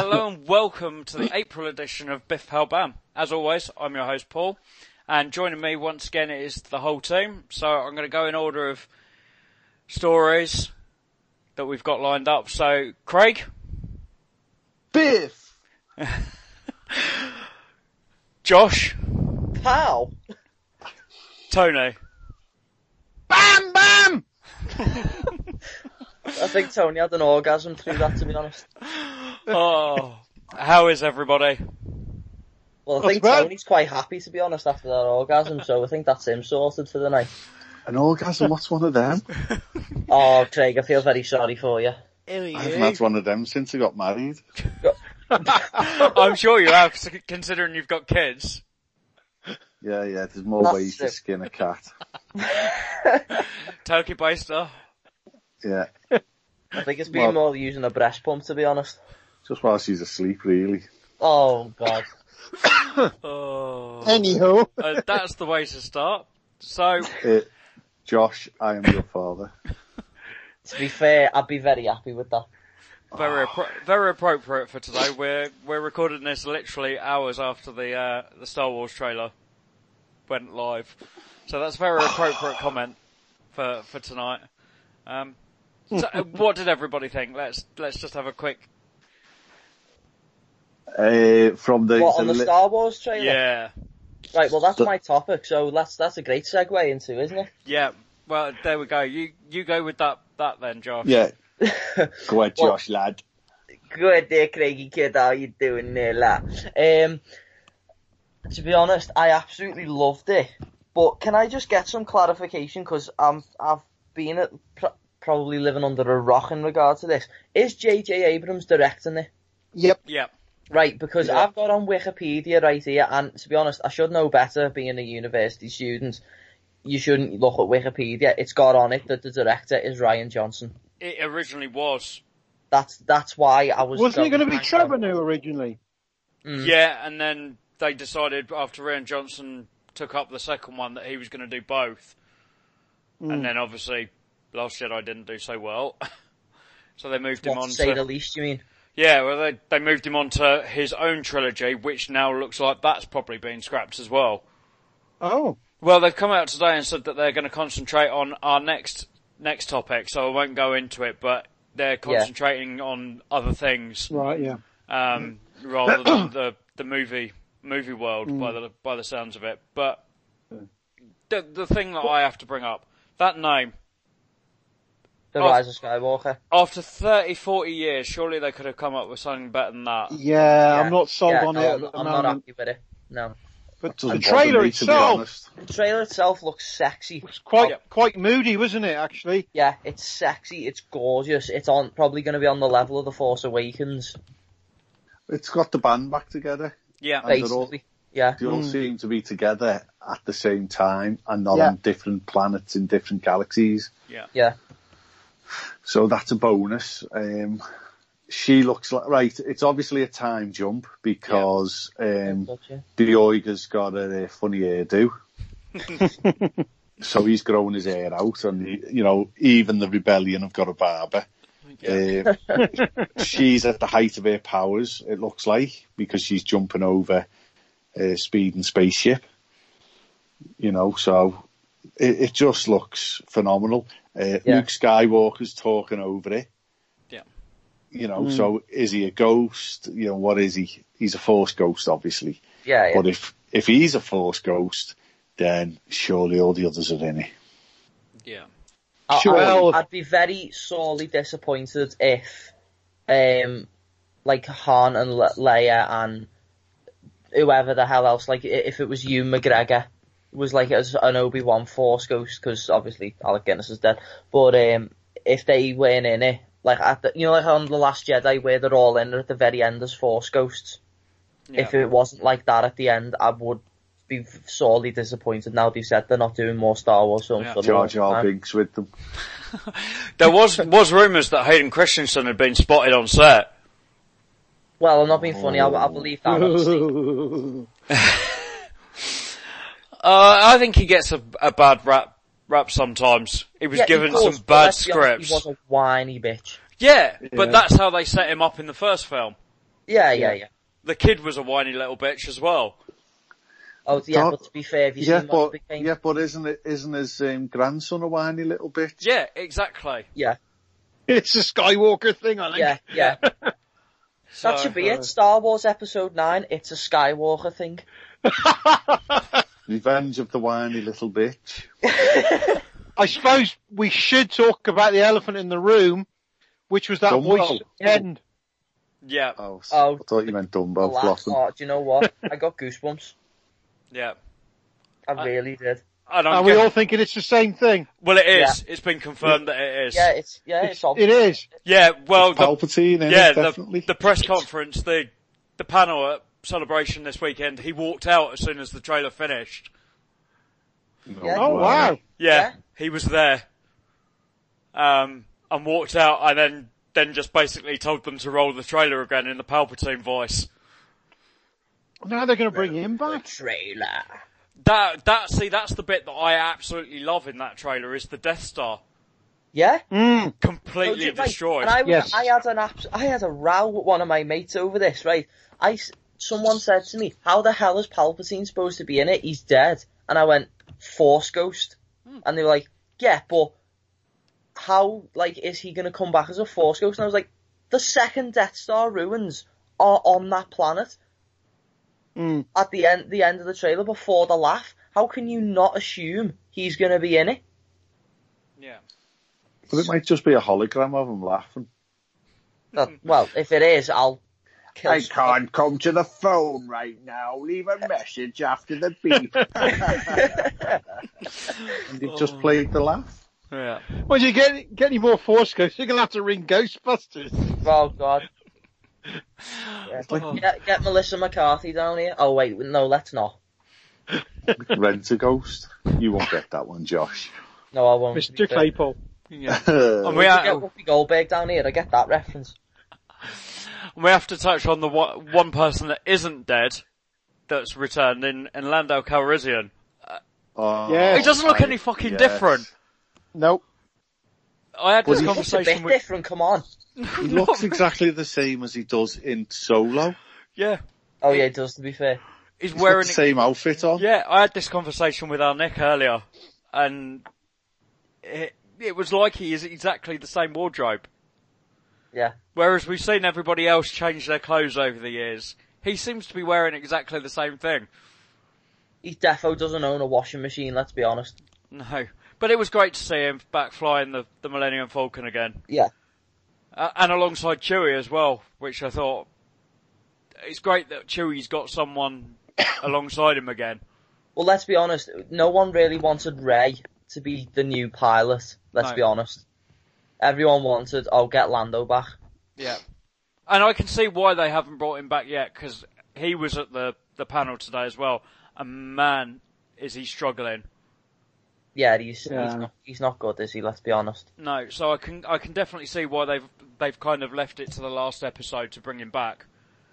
Hello and welcome to the April edition of Biff Hell Bam. As always, I'm your host Paul, and joining me once again is the whole team. So I'm going to go in order of stories that we've got lined up. So Craig, Biff! Josh, Pow! Tony. Bam bam! I think Tony had an orgasm through that to be honest. Oh, how is everybody? Well I Not think bad. Tony's quite happy to be honest after that orgasm, so I think that's him sorted for the night. An orgasm, what's one of them? Oh Craig, I feel very sorry for you. I haven't had one of them since I got married. I'm sure you have, considering you've got kids. Yeah, yeah, there's more That's ways to skin a cat. Turkey baster. Yeah. I think it's been Well- more using a breast pump to be honest. Just while she's asleep, really. Oh god. Oh, Anywho, uh, that's the way to start. So, Uh, Josh, I am your father. To be fair, I'd be very happy with that. Very appro- very appropriate for today. We're we're recording this literally hours after the uh, the Star Wars trailer went live, so that's a very appropriate comment for for tonight. Um, so, uh, what did everybody think? Let's let's just have a quick Uh, from the, What on the li- Star Wars trailer? yeah Right, well that's my topic, so that's that's a great segue into, isn't it? yeah. Well, there we go. You you go with that that then, Josh. Yeah. Go ahead, Well- Josh, lad. Good day, Craigie kid. How you doing there, lad? Um, to be honest, I absolutely loved it. But can I just get some clarification? Because I'm I've been at, pr- probably living under a rock in regard to this. Is J.J. Abrams directing it? yep. Yeah. Right, because Yeah. I've got on Wikipedia right here, and to be honest, I should know better being a university student. You shouldn't look at Wikipedia. It's got on it that the director is Rian Johnson. It originally was. That's that's why I was. Wasn't it going to be. Trevorrow originally? Mm. Yeah, and then they decided after Rian Johnson took up the second one that he was going to do both. Mm. And then obviously Last Jedi didn't do so well. so they moved him on to say the least, you mean? Yeah, well they, they moved him on to his own trilogy, which now looks like that's probably been scrapped as well. Oh, Well, they've come out today and said that they're going to concentrate on our next, next topic, so I won't go into it, but they're concentrating on other things right, yeah. um, rather than the the movie movie world by the by the sounds of it. But the the thing that I have to bring up that name The Oh. Rise of Skywalker. after 30, 40 years, surely they could have come up with something better than that. Yeah, I'm not sold yeah, on no, it I'm, at I'm not moment. happy with it. No. But the trailer me, itself honest. The trailer itself looks sexy. was quite Yeah. quite moody, wasn't it? Actually, Yeah, it's sexy. It's gorgeous. It's on probably going to be on the level of the Force Awakens, It's got the band back together. Yeah, And basically. Yeah. They all Mm. seem to be together at the same time and not Yeah. on different planets in different galaxies. yeah, Yeah. So that's a bonus. Um, she looks like, right, it's obviously a time jump because um, Gotcha. the Oiga's got a, uh funny hairdo. so he's grown his hair out and, he, you know, even the rebellion have got a barber. yeah. Uh, she's at the height of her powers, it looks like, because she's jumping over a and spaceship. You know, so it, it just looks phenomenal. Uh, Yeah. Luke Skywalker's talking over it. Yeah. You know, so is he a ghost? You know, what is he? He's a force ghost, obviously. Yeah, yeah. But if, if he's a force ghost, then surely all the others are in it. yeah. Sure. I, Well- I'd be very sorely disappointed if, um, like Han and Le- Leia and whoever the hell else, like if it was Ewan McGregor was like as an Obi Wan Force Ghost, because obviously Alec Guinness is dead. But um, if they weren't in it, like at the, you know, like on the Last Jedi where they're all in at the very end as Force Ghosts. yeah. If it wasn't like that at the end, I would be sorely disappointed. Now they've said they're not doing more Star Wars films Yeah. for a Jar Jar. Binks with them. There was was rumours that Hayden Christensen had been spotted on set. Well, I'm not being funny. I, I believe that. honestly. Uh, I think he gets a, a bad rap rap sometimes. He was Yeah, he given does, some bad let's honest, scripts. He was a whiny bitch. Yeah, but Yeah. that's how they set him up in the first film. Yeah, yeah, yeah. The kid was a whiny little bitch as well. Oh, yeah, Dog- but to be fair, have you Yeah, seen but became? yeah, but isn't it? Isn't his um, grandson a whiny little bitch? Yeah, exactly. Yeah, It's a Skywalker thing, I think. yeah, yeah. So, That should be it. Star Wars Episode 9, it's a Skywalker thing. Revenge of the whiny little bitch. I suppose we should talk about the elephant in the room, which was that Dumbo. voice at the end. Yeah, Oh, Oh. I thought you meant The Dumbo laugh, flopping. oh, do you know what? I got goosebumps. yeah. I I- really did. I don't Are we get- all thinking it's the same thing? well, it is. It's been confirmed that it is. Yeah, it's, yeah, it's, It's, it is. Yeah, well, the, Palpatine, innit? yeah, definitely. the, the press conference, the the panel at Celebration this weekend, he walked out as soon as the trailer finished. No Yeah. Oh wow. Yeah, Yeah. he was there. Um, and walked out and then, then just basically told them to roll the trailer again in the Palpatine voice. Now they're going to bring him back. Trailer. That, that, see, that's the bit that I absolutely love in that trailer is the Death Star. Yeah? Mm. Completely So, right, destroyed. And I, was, Yes. I had an abs- I had a row with one of my mates over this, right? I, s- someone said to me, how the hell is Palpatine supposed to be in it? He's dead. And I went, Force Ghost. And they were like, yeah, but how, like, is he gonna come back as a Force Ghost? And I was like, the second Death Star ruins are on that planet Mm. at the end, the end of the trailer before the laugh. How can you not assume he's gonna be in it? yeah. But it might just be a hologram of him laughing. That- well, if it is, I'll kill I can't come to the phone right now. Leave a message after the beep. and you've just oh. played the laugh. Yeah. Well, you get get any more Force Ghosts, you're going to have to ring Ghostbusters. Oh God. Yeah. Get, get Melissa McCarthy down here. Oh wait, no, let's not. Rent a ghost. You won't get that one, Josh. No, I won't. Mr. fair. Claypole. Yeah. And we, Get ha- Whoopi Goldberg down here. I get that reference. We have to touch on the one, one person that isn't dead that's returned in, in Lando Calrissian. Uh, oh, Yeah. He doesn't look I- any fucking yes. different. Nope. I had this Well, he- It's a bit conversation with, different. Come on. He looks exactly the same as he does in Solo. yeah, Oh yeah, it does. To be fair. he's He's wearing the same outfit on. Yeah, I had this conversation with our Nick earlier, and it, it was like he is exactly the same wardrobe. Yeah. Whereas we've seen everybody else change their clothes over the years, he seems to be wearing exactly the same thing. He defo doesn't own a washing machine. Let's be honest. No, but it was great to see him back flying the, the Millennium Falcon again, Yeah. uh, and alongside Chewie as well, which I thought it's great that Chewie's got someone alongside him again. Well, let's be honest. No one really wanted Rey to be the new pilot. Let's No. be honest. Everyone wanted, oh, get Lando back. Yeah. And I can see why they haven't brought him back yet, because he was at the, the panel today as well, and man, is he struggling. Yeah, he's Yeah. he's not he's not good, is he? Let's be honest. No, so I can I can definitely see why they've they've kind of left it to the last episode to bring him back,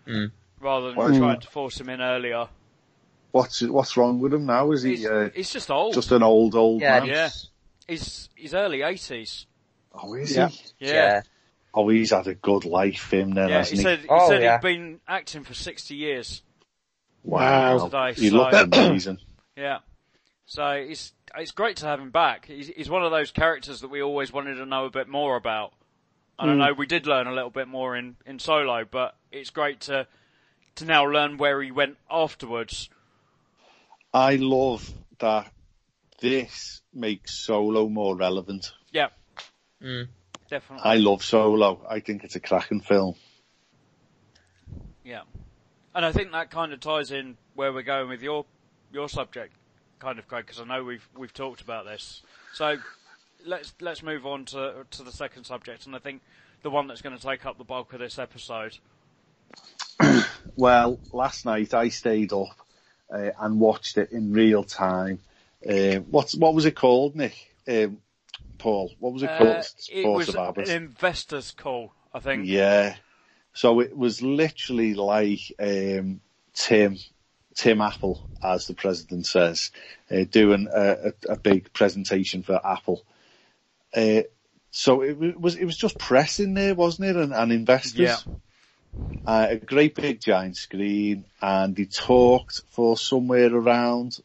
Mm. rather than Well, trying to force him in earlier. What's what's wrong with him now? Is he He's, uh, he's just old. just an old old Yeah, man? yeah. He's he's early eighties. Oh, is Yeah. he? Yeah. yeah. Oh, he's had a good life, him then, Yeah, hasn't he said he Oh, said yeah. he'd been acting for sixty years. Wow. Today, He so- looked amazing. Yeah. So it's it's great to have him back. He's, he's one of those characters that we always wanted to know a bit more about. And I hmm. know we did learn a little bit more in, in Solo, but it's great to to now learn where he went afterwards. I love that this makes Solo more relevant. Yeah. Mm. Definitely. I love Solo. I think it's a cracking film. Yeah. And I think that kind of ties in where we're going with your your subject, kind of, Craig, because I know we've we've talked about this. So let's let's move on to to the second subject, and I think the one that's going to take up the bulk of this episode. Well, last night I stayed up uh, and watched it in real time. Uh, what's what was it called, Nick? Um, Paul, what was it Uh, called? it was an investor's call, I think. Yeah. So it was literally like um, Tim Tim Apple, as the president says, uh, doing a, a, a big presentation for Apple. Uh, so it was it was just press in there, wasn't it, and, and investors. Yeah. uh, a great big giant screen, and he talked for somewhere around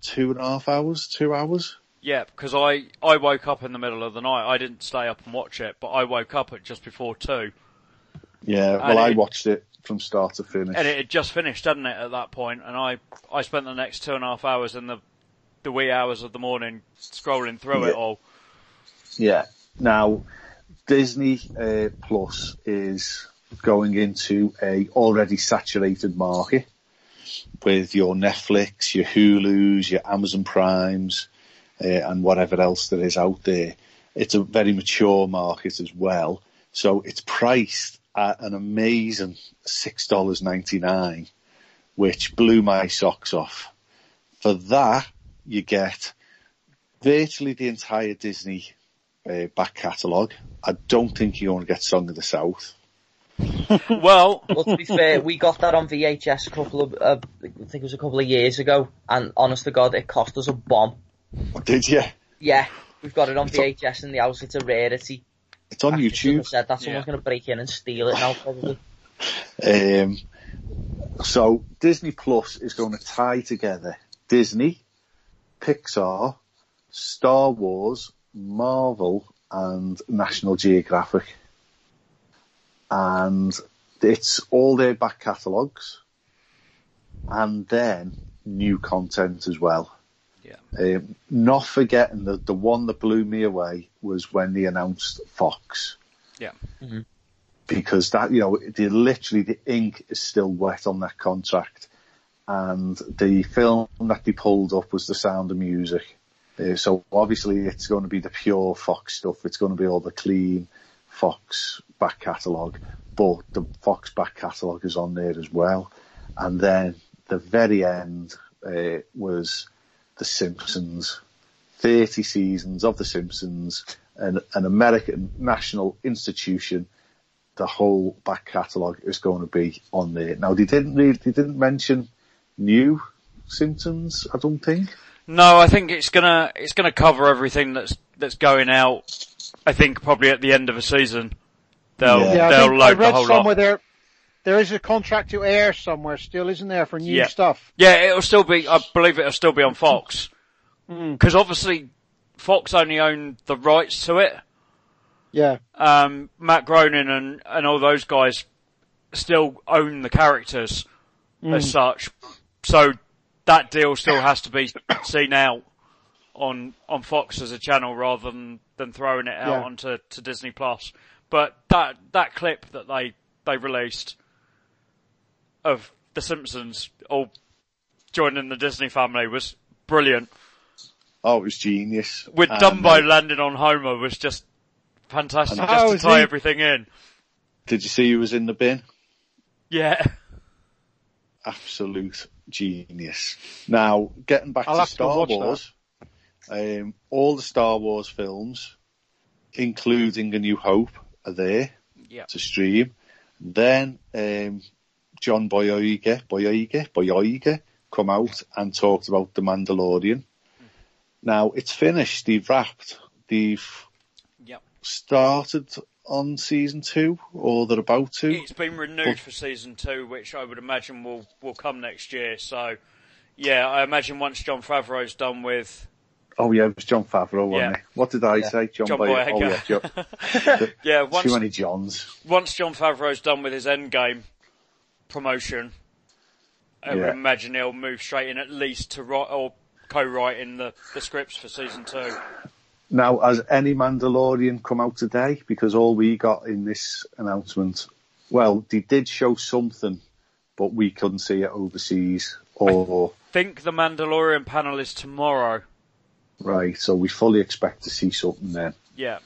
two and a half hours, two hours. Yeah, because I, I woke up in the middle of the night. I didn't stay up and watch it, but I woke up at just before two. Yeah, well, I it- watched it from start to finish. And it had just finished, hadn't it, at that point? And I, I spent the next two and a half hours in the, the wee hours of the morning scrolling through Yeah. it all. Yeah. Now, Disney uh, Plus is going into a already saturated market with your Netflix, your Hulu's, your Amazon Primes, uh, and whatever else there is out there. It's a very mature market as well. So it's priced at an amazing $6.99, which blew my socks off. For that, you get virtually the entire Disney uh, back catalogue. I don't think you're going to get Song of the South. Well, Well, to be fair, we got that on VHS a couple of, uh, I think it was a couple of years ago, and honest to God, it cost us a bomb. Did you? Yeah, we've got it on It's on- VHS in the house. It's a rarity. It's on I shouldn't YouTube. said that. Someone's Yeah. going to break in and steal it now, probably. Um, so Disney Plus is going to tie together Disney, Pixar, Star Wars, Marvel, and National Geographic. And it's all their back catalogues and then new content as well. Yeah, Um, not forgetting that the one that blew me away was when they announced Fox. Yeah. Mhm. Because that, you know, the, literally the ink is still wet on that contract. And the film that they pulled up was The Sound of Music. Uh, so obviously it's going to be the pure Fox stuff. It's going to be all the clean Fox back catalogue, but the Fox back catalogue is on there as well. And then the very end uh, was The Simpsons. 30 seasons of The Simpsons, an, an American national institution. The whole back catalogue is going to be on there. Now they didn't really, they didn't mention new Simpsons, I don't think. No, I think it's gonna it's gonna cover everything that's that's going out. I think probably at the end of a season, they'll Yeah. Yeah, they'll think I load the read whole somewhere lot. there. There is a contract to air somewhere still, isn't there, for new Yeah. stuff? Yeah, it'll still be. I believe it'll still be on Fox because obviously Fox only own the rights to it. Yeah, Um, Matt Groening and and all those guys still own the characters as such, so that deal still has to be seen out on on Fox as a channel rather than than throwing it out Yeah. onto to Disney Plus. But that that clip that they they released of The Simpsons all joining the Disney family was brilliant. Oh, it was genius. With And, Dumbo uh, landing on Homer was just fantastic, just to tie he- everything in. did you see he was in the bin? Yeah, absolute genius. Now, getting back I'll to have to Star. Wars, um, all the Star Wars films, including A New Hope, are there yeah, to stream. Then um, John Boyega, Boyega, Boyega come out and talked about The Mandalorian. Now, it's finished, they've wrapped, they've yeah. started on season two, or they're about to. It's been renewed for season two, which I would imagine will will come next year. So, yeah, I imagine once Jon Favreau's done with Oh yeah, it was Jon Favreau, wasn't it? What did I Yeah. say? John, John Boyega. Oh yeah, John, yeah, once too many Johns. once Jon Favreau's done with his Endgame promotion, I would imagine he'll move straight in at least to write or co-writing the the scripts for season two. Now, has any Mandalorian come out today? Because all we got in this announcement, well, they did show something, but we couldn't see it overseas. Or Think the Mandalorian panel is tomorrow. right, so we fully expect to see something then. Yeah,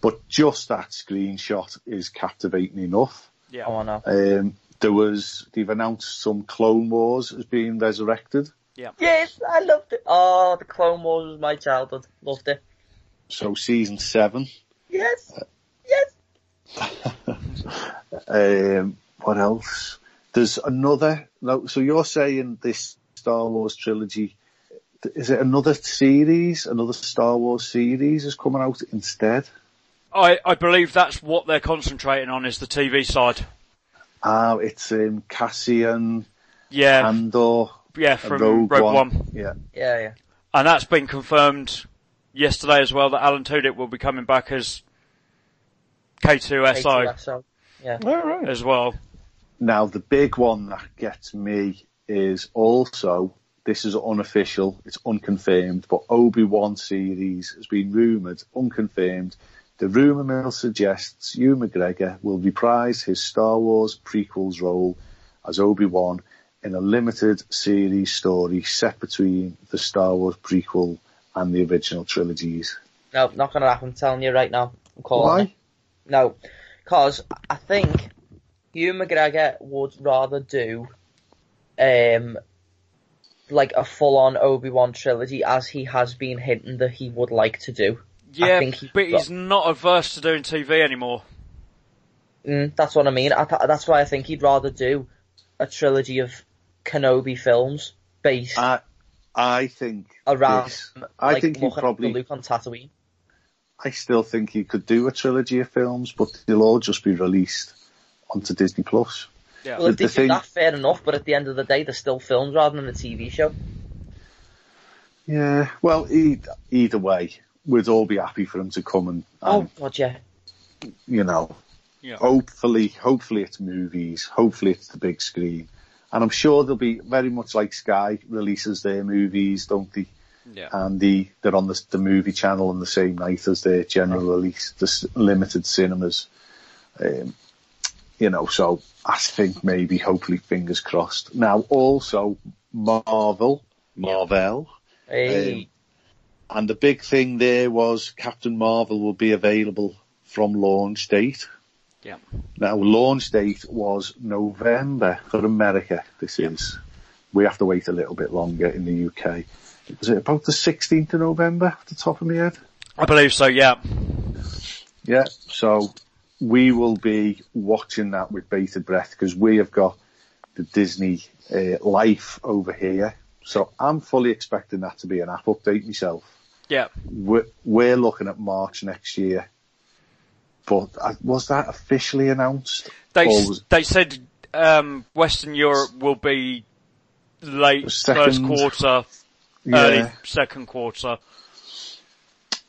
But just that screenshot is captivating enough. yeah. Oh, I know. Um, there was they've announced some Clone Wars as being resurrected. Yeah. Yes, I loved it. Oh, the Clone Wars was my childhood. Loved it. So season seven. Yes. Yes. Um, what else? There's another. No, so you're saying this Star Wars trilogy? Is it another series? Another Star Wars series is coming out instead? I I believe that's what they're concentrating on is the TV side. Ah, it's um, Cassian, Yeah, Andor, yeah, from Rogue, Rogue, One. One. Yeah. Yeah, yeah. And that's been confirmed yesterday as well that Alan Tudyk will be coming back as K2SO K2SO. All right. as well. Now, the big one that gets me is also, this is unofficial, it's unconfirmed, but Obi-Wan series has been rumoured, unconfirmed. The rumour mill suggests Ewan McGregor will reprise his Star Wars prequels role as Obi-Wan in a limited series story set between the Star Wars prequel and the original trilogies. No, not gonna happen. I'm telling you right now. I'm calling it. Why? No, because I think Ewan McGregor would rather do, um, like a full-on Obi-Wan trilogy, as he has been hinting that he would like to do. Yeah, think he- but he's not averse to doing TV anymore. Mm, that's what I mean. I that's why I think he'd rather do a trilogy of Kenobi films based I, I think around, this- I like, think he looking probably Luke on Tatooine. I still think he could do a trilogy of films, but they'll all just be released onto Disney Plus. Yeah. Well, if the they do thing- that, fair enough. But at the end of the day, they're still films rather than a TV show. Yeah, well, either, either way, we'd all be happy for him to come and, Oh and god, yeah. you know, Yeah. hopefully, hopefully it's movies, hopefully it's the big screen. And I'm sure they'll be very much like Sky releases their movies, don't they? Yeah. And the, they're on the, the movie channel on the same night as their general release, the limited cinemas. Um, you know, so I think maybe, hopefully, fingers crossed. Now, also, Marvel, Marvel, Hey, Um, and the big thing there was Captain Marvel will be available from launch date. Yeah. Now, launch date was November for America. This is. We have to wait a little bit longer in the UK. Was it about the 16th of November at the top of my head? I believe so, yeah. Yeah. So we will be watching that with bated breath because we have got the Disney uh, Life over here. So I'm fully expecting that to be an app update myself. Yeah. we're, we're looking at March next year. But uh, was that officially announced? They, was- they said, um, Western Europe will be late The first quarter, yeah. early second quarter.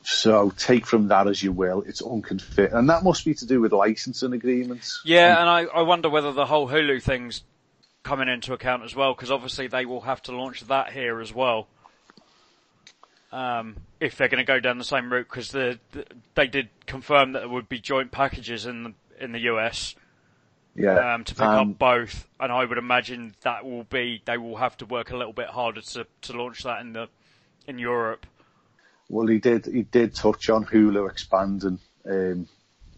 So take from that as you will. It's unconfirmed, and that must be to do with licensing agreements. Yeah, and I, I wonder whether the whole Hulu thing's coming into account as well, because obviously they will have to launch that here as well. Um, if they're going to go down the same route, because the, the, they did confirm that there would be joint packages in the in the US Yeah. um, to pick Um, up both, and I would imagine that will be they will have to work a little bit harder to to launch that in the in Europe. Well, he did. He did touch on Hulu expanding um,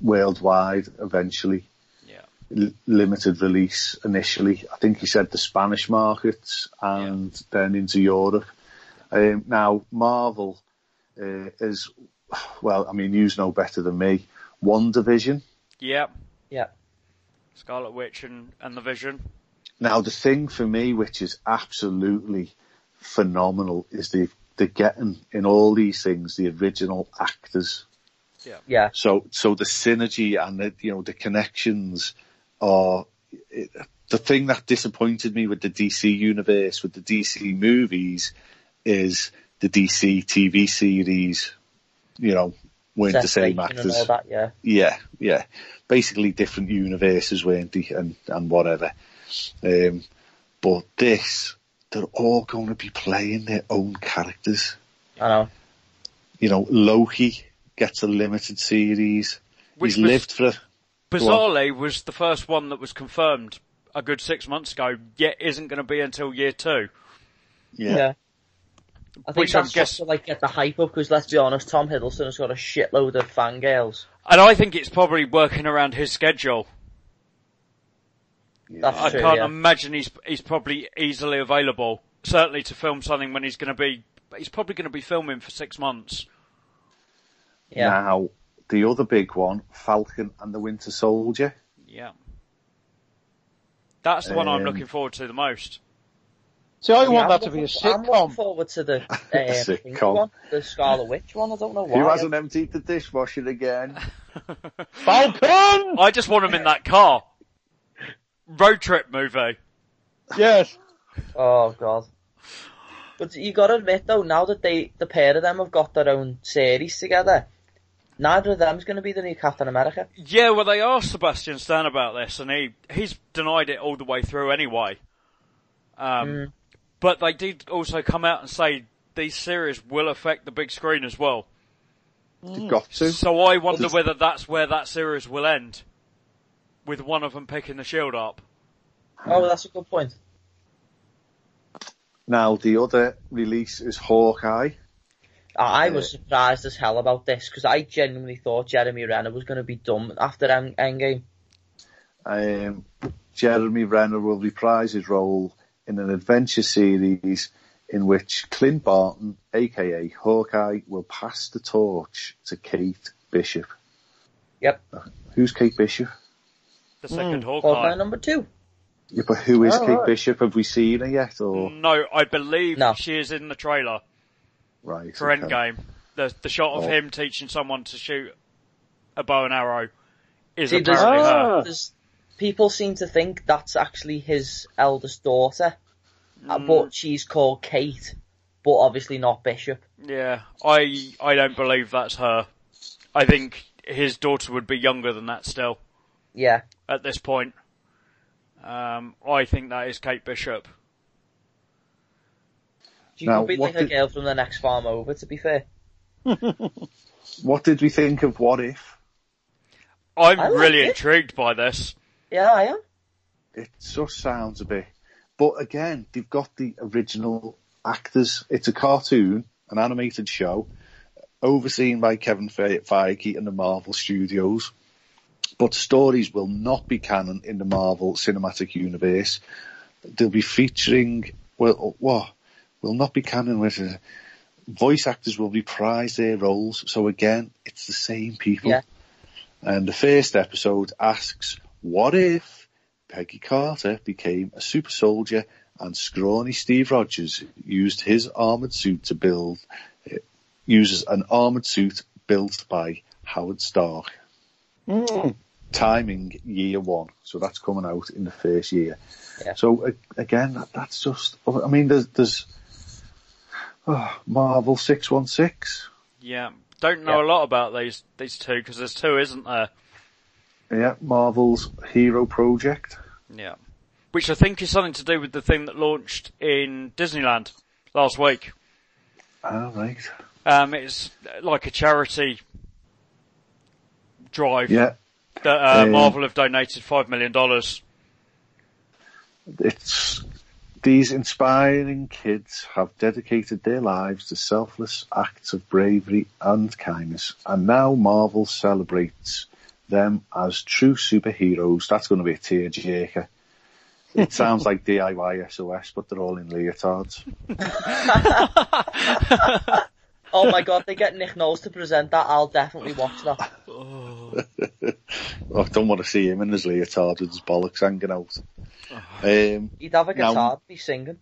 worldwide eventually. Yeah. L- limited release initially. I think he said the Spanish markets and then into Europe. Um, now Marvel uh, is well. I mean, you know better than me. WandaVision. Yeah, yeah. Scarlet Witch and and the Vision. Now the thing for me, which is absolutely phenomenal, is they've they're getting in all these things the original actors. Yeah. So, so the synergy and the, you know, the connections are, it, the thing that disappointed me with the DC universe, with the DC movies, is the DC TV series, you know, weren't the same Separation actors. And all that, yeah. Yeah, yeah. Basically different universes, weren't they? And, and whatever. Um, but this, they're all going to be playing their own characters. I know. You know, Loki gets a limited series. Which He's was- lived for, Bizarrely, was the first one that was confirmed a good six months ago. Yet isn't going to be until year two. Yeah. yeah, I think Which I that's guess- just to like get the hype up because let's be honest, Tom Hiddleston has got a shitload of fangirls. And I think it's probably working around his schedule. That's I true, can't yeah. imagine he's he's probably easily available. Certainly to film something when he's going to be. He's probably going to be filming for six months. Yeah. Now, the other big one, Falcon and the Winter Soldier. Yeah. That's the one I'm Um, looking forward to the most. See, I Yeah, want I'm that to be a looking- I'm looking forward to the uh, Sitcom. one, the Scarlet Witch one. I don't know why. Who hasn't emptied the dishwasher again? Falcon! I just want him in that car. road trip movie. Yes. Oh god. But you gotta admit though, now that they, the pair of them have got their own series together, neither of them's gonna be the new Captain America. Yeah, well, they asked Sebastian Stan about this, and he he's denied it all the way through anyway. Um, Mm. But they did also come out and say these series will affect the big screen as well. You've got to. So I wonder There's- whether that's where that series will end, with one of them picking the shield up. Oh, that's a good point. Now the other release is Hawkeye. I, I was surprised as hell about this because I genuinely thought Jeremy Renner was gonna be done after End- Endgame. Um, Jeremy Renner will reprise his role in an adventure series in which Clint Barton, aka Hawkeye, will pass the torch to Kate Bishop. Yep. Who's Kate Bishop? The second hmm. Hawkeye Hawkeye. number two. Yeah, but who is Oh, Kate right. Bishop? Have we seen her yet? Or No, I believe No. she is in the trailer right? for okay. Endgame. The the shot of Oh. him teaching someone to shoot a bow and arrow is See, there's- her. There's, people seem to think that's actually his eldest daughter, uh, Mm. but she's called Kate, but obviously not Bishop. Yeah, I I don't believe that's her. I think his daughter would be younger than that still Yeah. at this point. Um, I think that is Kate Bishop. She Now, could be what like a girl from the next farm over, to be fair. What did we think of What If? I'm like really it. intrigued by this. Yeah, I am. It just sounds a bit, but again, they've got the original actors. It's a cartoon, an animated show, overseen by Kevin Fe- Feige and the Marvel Studios. But stories will not be canon in the Marvel Cinematic Universe. They'll be featuring, well, what? Will not be canon with uh, voice actors will reprise their roles. So again, it's the same people. Yeah. And the first episode asks, what if Peggy Carter became a super soldier and scrawny Steve Rogers used his armored suit to build, uh, uses an armored suit built by Howard Stark. Mm. Timing year one. So that's coming out in the first year. Yeah. So again, that, that's just, I mean, there's, there's, oh, Marvel 616. Yeah, don't know Yeah. a lot about these these two because there's two, isn't there? Yeah, Marvel's Hero Project. Yeah, which I think is something to do with the thing that launched in Disneyland last week. Ah, right. Um, it's like a charity drive Yeah, that uh, Um, Marvel have donated five million dollars. it's these inspiring kids have dedicated their lives to selfless acts of bravery and kindness, and now Marvel celebrates them as true superheroes. That's going to be a tearjerker. It sounds like DIY SOS, but they're all in leotards. Oh my god, they get Nick Knowles to present that. I'll definitely watch that. I don't want to see him in his leotard with his bollocks hanging out. Um, He'd have a Now- guitar, be singing.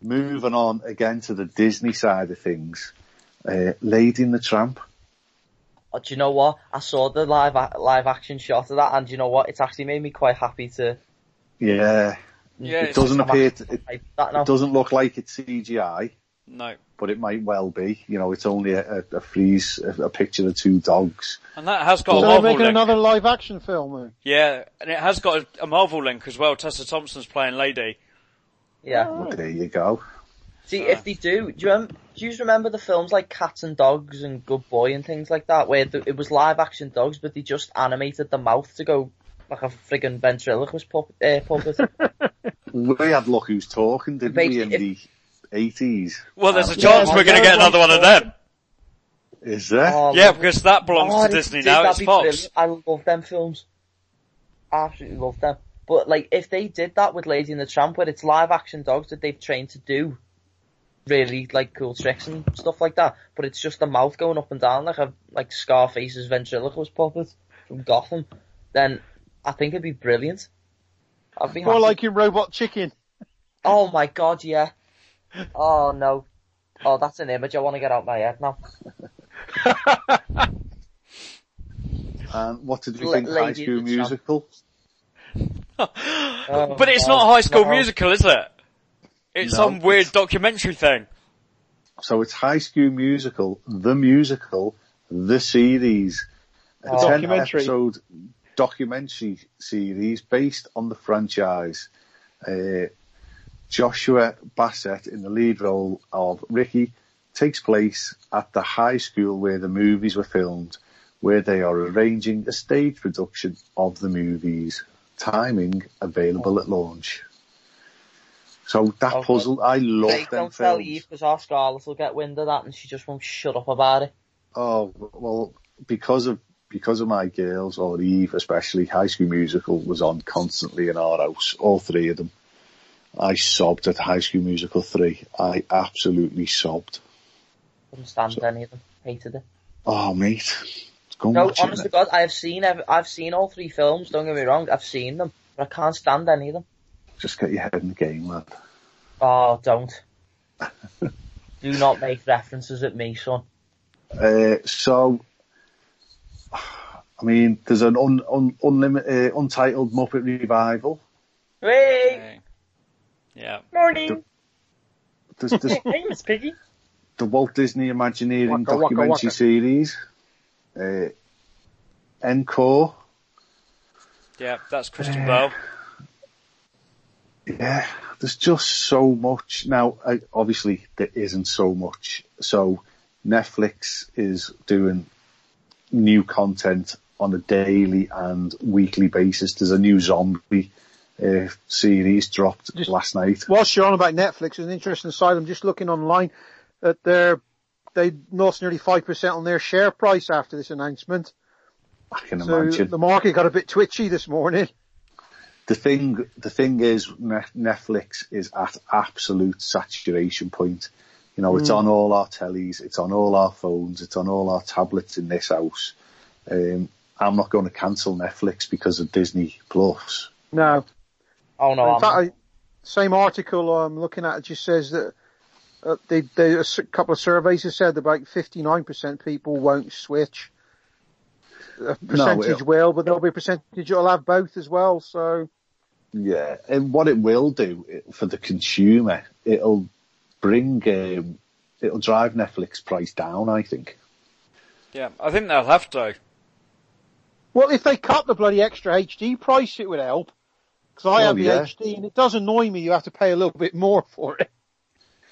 moving on again to the Disney side of things, uh, Lady and the Tramp. Oh, do you know what? I saw the live a- live action shot of that, and do you know what? It's actually made me quite happy to. Yeah, Yeah, it doesn't appear. To, it, that now. it doesn't look like it's CGI, no, but it might well be. You know, it's only a, a, a freeze, a, a picture of two dogs. and that has got So a they're Marvel making link. another live action film. then? Yeah, and it has got a, a Marvel link as well. Tessa Thompson's playing Lady. Yeah. Oh. There you go. See, if they do, do you, rem- do you remember the films like Cats and Dogs and Good Boy and things like that, where the, it was live action dogs, but they just animated the mouth to go like a friggin' ventriloquist pup- uh, puppet? We had Look Who's Talking, didn't we, in Basically, the eighties? Well, there's a Um, chance yeah, we're going to get another one of them. Is there? Oh, Yeah, because that belongs Oh, to Disney now. It's Fox. brilliant. I love them films. Absolutely love them. But like, if they did that with Lady and the Tramp, where it's live action dogs that they've trained to do really like cool tricks and stuff like that, but it's just the mouth going up and down like a like Scarface's ventriloquist puppet from Gotham, then I think it'd be brilliant. I'd be More happy. like in Robot Chicken. oh my god, yeah. Oh no. Oh, that's an image I want to get out my head now. And um, what did we La- think? High School and the Tramp. Musical. Oh, but it's God, not High School no. Musical, is it? It's No. some weird documentary thing. So it's High School Musical, the musical, the series, a Oh. ten Documentary. episode documentary series based on the franchise. Uh, Joshua Bassett in the lead role of Ricky takes place at the high school where the movies were filmed, where they are arranging a stage production of the movies. Timing available at launch. So that Okay. puzzle, I love them don't tell. Eve because our Scarlett will get wind of that and she just won't shut up about it. Oh well, because of because of my girls or Eve especially, High School Musical was on constantly in our house. All three of them. I sobbed at High School Musical three. I absolutely sobbed. Couldn't stand any of them. Hated it. Oh mate, go No, watch honest to. God, I have seen ev- I've seen all three films. Don't get me wrong, I've seen them, but I can't stand any of them. Just get your head in the game, lad. Oh, don't. Do not make references at me, son. Uh, so, I mean, there's an un, un, unlimited, uh, untitled Muppet revival. Hey, Yeah. morning. There's, there's hey, Miss Piggy. the Walt Disney Imagineering Waka, waka, documentary waka. series. Uh, Encore. Yeah, that's Kristen Bell. Yeah, there's just so much. Now, obviously, there isn't so much. So, Netflix is doing new content on a daily and weekly basis. There's a new zombie uh, series dropped Just- last night. Whilst you're on about Netflix, there's an interesting side. I'm just looking online that they're, they lost nearly 5% on their share price after this announcement. I can So imagine. the market got a bit twitchy this morning. The thing, the thing is, Netflix is at absolute saturation point. You know, it's on all our tellies, it's on all our phones, it's on all our tablets in this house. Um, I'm not going to cancel Netflix because of Disney Plus. No. Oh no, In I'm fact, I, same article I'm looking at just says that uh, they, they, a s- couple of surveys have said about 59% people won't switch. A percentage it- will, but there'll be a percentage that'll have both as well. So Yeah, and what it will do it- for the consumer, it'll bring, um, it'll drive Netflix price down. I think. Yeah, I think they'll have to. Well, if they cut the bloody extra HD price, it would help. Because I Oh, have the yeah. HD, and it does annoy me. You have to pay a little bit more for it.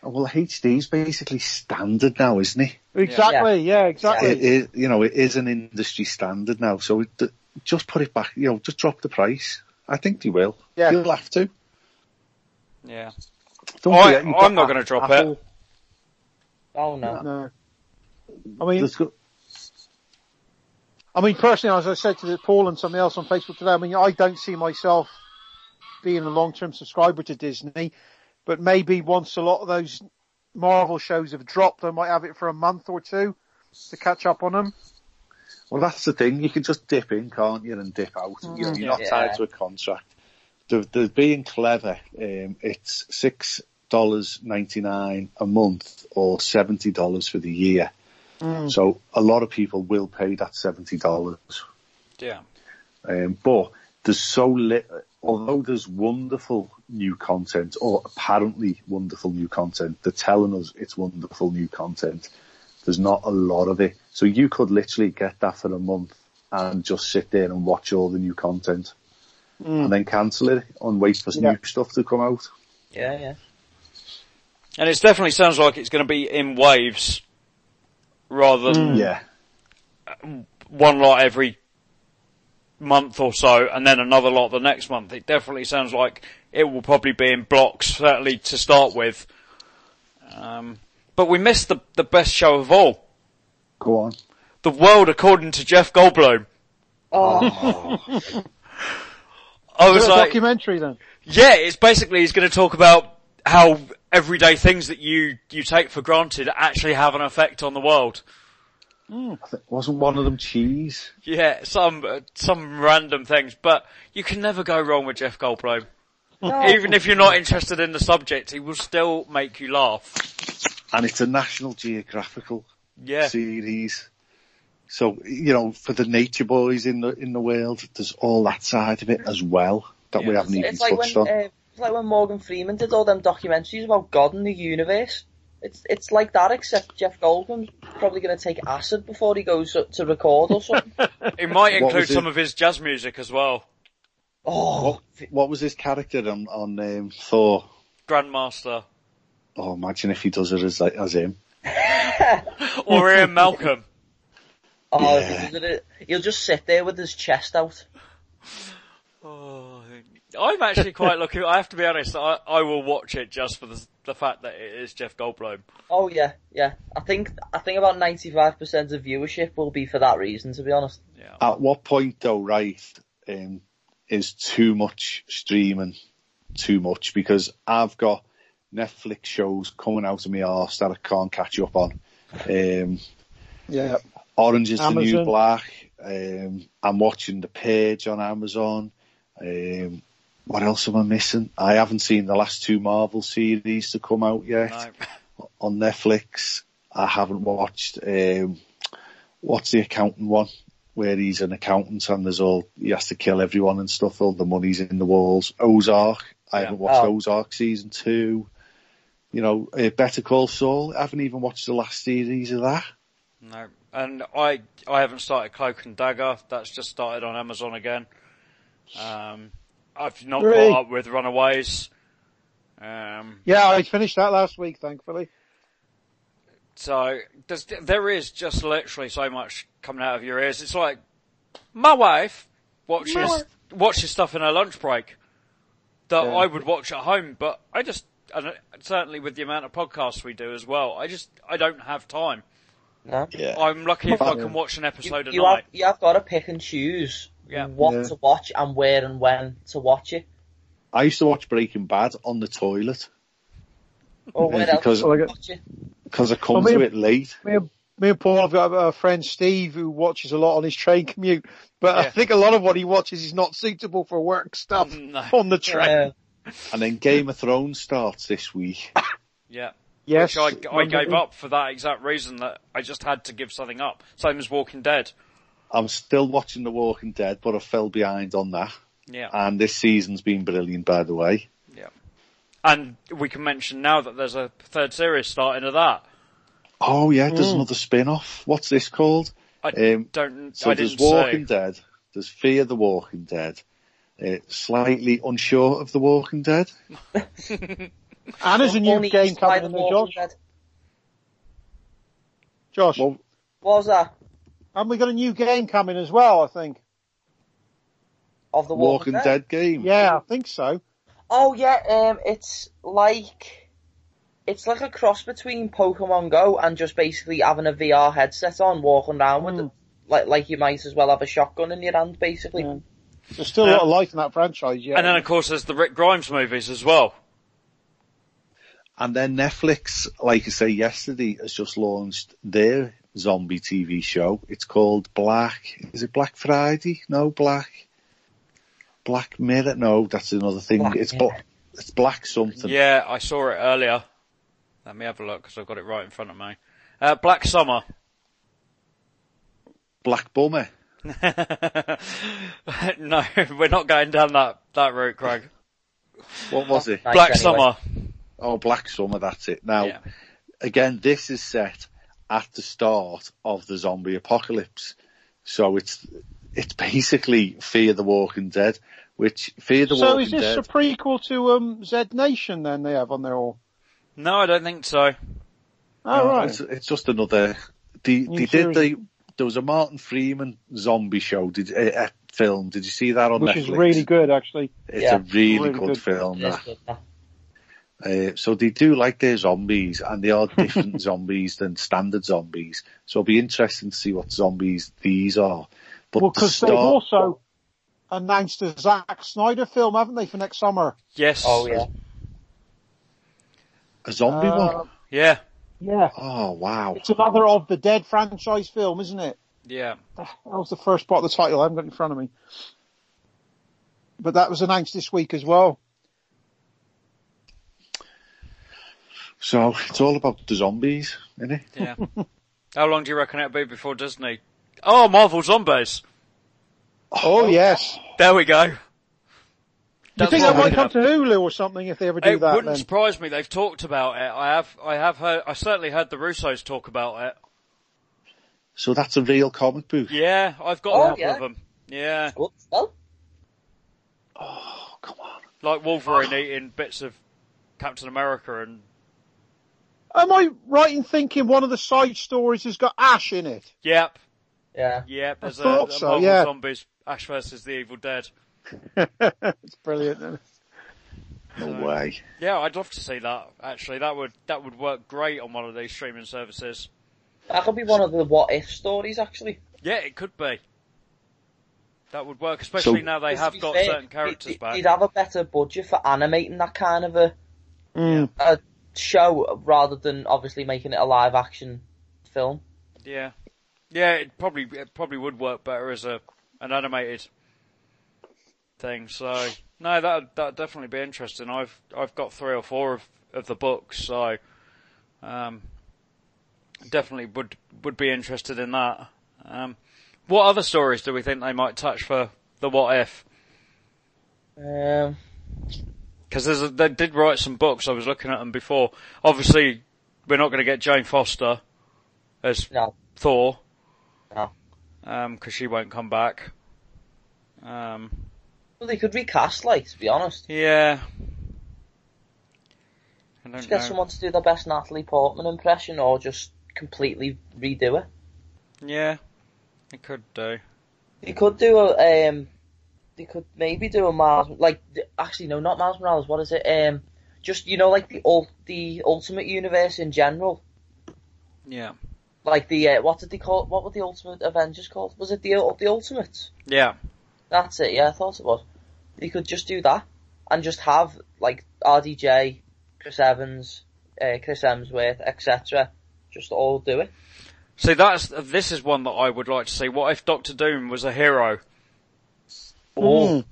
Well, HD's basically standard now, isn't it? Exactly. Yeah, exactly. It is, you know, it is an industry standard now. So it, just put it back. You know, just drop the price. I think they will. Yeah. You'll have to. Yeah. Don't I- forget, you've got I'm not gonna drop Apple. it. Oh no. No. I mean, There's got- I mean, personally, as I said to Paul and somebody else on Facebook today, I mean, I don't see myself being a long-term subscriber to Disney, but maybe once a lot of those Marvel shows have dropped, I might have it for a month or two to catch up on them. Well, that's the thing. You can just dip in, can't you, and dip out. You know, you're not Yeah. tied to a contract. They're, they're being clever. Um, it's six dollars ninety nine a month or seventy dollars for the year. So a lot of people will pay that seventy dollars. Yeah. Um, but there's so little, although there's wonderful new content, or apparently wonderful new content, they're telling us it's wonderful new content. There's not a lot of it. So you could literally get that for a month and just sit there and watch all the new content. Hmm. And then cancel it and wait for Yeah. new stuff to come out. Yeah, yeah. And it definitely sounds like it's going to be in waves rather than Yeah. one lot every month or so and then another lot the next month. It definitely sounds like it will probably be in blocks, certainly to start with. Um, but we missed the, the best show of all. Go on. The World According to Jeff Goldblum. Oh, I was a like, documentary then? yeah, it's basically, he's going to talk about how everyday things that you, you take for granted actually have an effect on the world. I think, wasn't one of them cheese? Yeah, some, uh, some random things, but you can never go wrong with Jeff Goldblum. Even if you're not interested in the subject, he will still make you laugh. And it's a National Geographical Yeah. series. So, you know, for the nature boys in the, in the world, there's all that side of it as well. that we haven't even It's like touched when on. uh, it's like when Morgan Freeman did all them documentaries about God and the universe. It's it's like that, except Jeff Goldblum's probably going to take acid before he goes to to record or something. It might include was it? some of his jazz music as well. oh, What, what was his character on, on um, Thor? Grandmaster. Oh, imagine if he does it as, as him. Or Ian Malcolm. oh, Yeah. he'll just sit there with his chest out. I'm actually quite looking. I have to be honest. I, I will watch it just for the the fact that it is Jeff Goldblum. Oh yeah, yeah. I think I think about ninety five percent of viewership will be for that reason. To be honest. Yeah. At what point though, right, um, is too much streaming too much? Because I've got Netflix shows coming out of my arse that I can't catch up on. Um, Yeah. Orange is the New Black. Um, I'm watching The Page on Amazon. Um, what else am I missing? I haven't seen the last two Marvel series to come out yet No. on Netflix. I haven't watched. Um, what's the accountant one? Where he's an accountant and there's all he has to kill everyone and stuff. All the money's in the walls. Ozark. I Yeah. haven't watched Oh. Ozark season two. You know, uh, Better Call Saul. I haven't even watched the last series of that. No, and I I haven't started Cloak and Dagger. That's just started on Amazon again. Um, I've not Really? caught up with Runaways. Um, Yeah, I finished that last week, thankfully. so there's, there is just literally so much coming out of your ears. It's like my wife watches watches stuff in her lunch break that Yeah. I would watch at home, but I just and certainly with the amount of podcasts we do as well, I just I don't have time. No. Yeah. I'm lucky if I can watch an You, episode a you night. have you have got to pick and choose Yeah. what Yeah. to watch and where and when to watch it. I used to watch Breaking Bad on the toilet Or Yeah, where else because- to I it. because I come Well, to it late. Me and, me and Paul have got a friend Steve who watches a lot on his train commute, but I think a lot of what he watches is not suitable for work stuff No. on the train. Yeah. And then Game of Thrones starts this week. Yeah. Yes, Which I, I gave up for that exact reason that I just had to give something up. Same as Walking Dead. I'm still watching The Walking Dead, but I fell behind on that. Yeah. And this season's been brilliant, by the way. Yeah. And we can mention now that there's a third series starting of that. Oh yeah, there's Mm. another spin-off. What's this called? I Um, don't, So I there's didn't Walking say. Dead, there's Fear the Walking Dead, uh, slightly unsure of The Walking Dead. And there's a new game coming in there, Josh. Dead. Josh, Well, What was that? And we got a new game coming as well, I think. Of the Walking Walking, Dead game. Yeah, I think so. Oh yeah, um, it's like it's like a cross between Pokemon Go and just basically having a VR headset on, walking around with Mm. it. Like like you might as well have a shotgun in your hand, basically. Yeah. There's still a lot of life in that franchise, yeah. And then of course there's the Rick Grimes movies as well. And then Netflix, like I say yesterday, has just launched their zombie TV show. It's called Black. Is it Black Friday? No, Black. Black Mirror. No, that's another thing. Black it's Mirror. It's Black something. Yeah, I saw it earlier. Let me have a look because I've got it right in front of me. Uh, Black Summer. Black Bummer. no, we're not going down that, that route, Craig. What was it? Black anyway. Summer. Oh, Black Summer. That's it. Now, Yeah. again, this is set at the start of the zombie apocalypse. So it's it's basically Fear the Walking Dead, which Fear the so Walking Dead. So is this Dead. a prequel to um, Z Nation then they have on there all? No, I don't think so. Oh, No, right. It's, it's just another. They, they did the. There was a Martin Freeman zombie show. Did uh, uh, film? Did you see that on Which Netflix? is really good, actually. It's Yeah. a really, Really good, good. film. That. good, that. Uh, so they do like their zombies, and they are different zombies than standard zombies. So it'll be interesting to see what zombies these are. But Well, the because they've also announced a Zack Snyder film, haven't they, for next summer? Yes. Oh yeah. a zombie Uh, one. Yeah. Yeah. Oh wow! It's another of the Dead franchise film, isn't it? Yeah. That was the first part of the title. I haven't got it in front of me. But that was announced this week as well. So it's all about the zombies, isn't it? Yeah. How long do you reckon it'll be before Disney? Oh, Marvel Zombies. Oh, oh yes. There we go. That's think that I'm might come to Hulu or something if they ever do It that? wouldn't Then surprise me. They've talked about it. I have, I have heard, I certainly heard the Russos talk about it. So that's a real comic book. Yeah, I've got Oh, a couple yeah. of them. Yeah, Good. Well, Oh, come on. like Wolverine eating bits of Captain America and am I right in thinking one of the side stories has got Ash in it? yep, yeah. yep. There's a, thought a so, Marvel yeah. Zombies Ash versus the Evil Dead. it's brilliant. isn't it? No way. Yeah, I'd love to see that. Actually, that would that would work great on one of these streaming services. That could be one of the what if stories, actually. Yeah, it could be. That would work, especially So- now they have got fair, certain characters they- back. They'd have a better budget for animating that kind of a, Mm. a show rather than obviously making it a live action film. Yeah, yeah. It probably it probably would work better as a an animated thing. So no, that that definitely be interesting. I've I've got three or four of of the books, so um, definitely would would be interested in that. Um, what other stories do we think they might touch for the what if? Um, Because they did write some books. I was looking at them before. Obviously, we're not going to get Jane Foster as no, Thor. No. Um, cause she won't come back. Um, well, they could recast, like to be honest. yeah. I don't Just get know. someone to do their best Natalie Portman impression, or just completely redo it. Yeah. It could do. They could do a, um, they could maybe do a Miles, like, actually no, not Miles Morales, what is it, um, just, you know, like the ul- the Ultimate Universe in general. Yeah. Like the, uh, what did they call, what were the Ultimate Avengers called? Was it the, the Ultimates? Yeah. That's it, yeah, I thought it was. They could just do that, and just have, like, RDJ, Chris Evans, uh, Chris Hemsworth, etc., just all do it. See, that's, this is one that I would like to see. What if Doctor Doom was a hero? Mm.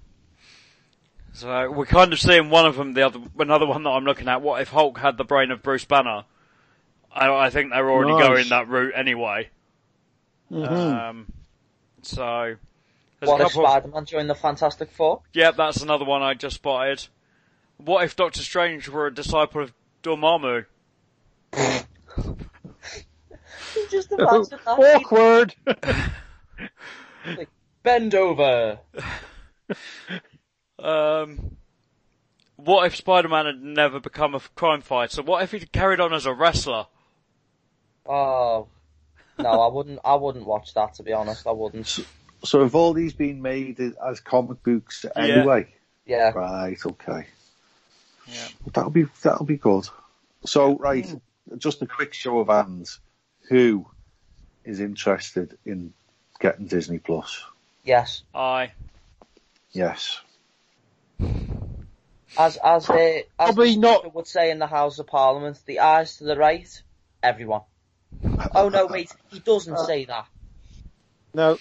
So we're kind of seeing one of them. The other, another one that I'm looking at. What if Hulk had the brain of Bruce Banner? I, I think they're already Nice. going that route anyway. Mhm. Um, so What a if Spider-Man joined the Fantastic Four? yeah, that's another one I just spotted. What if Doctor Strange were a disciple of Dormammu? just imagine that. Awkward. Bend over. Um, what if Spider-Man had never become a crime fighter? What if he carried on as a wrestler? Oh. No, I wouldn't, I wouldn't watch that to be honest, I wouldn't. So have all these been made as comic books anyway? Yeah. Right, okay. Yeah. That'll be that'll be good. So right, just a quick show of hands. Who is interested in getting Disney Plus? Yes. Aye. Yes. As, as, uh, as Probably the not- would say in the House of Parliament, the eyes to the right, everyone. Oh no, wait, he doesn't say that. No.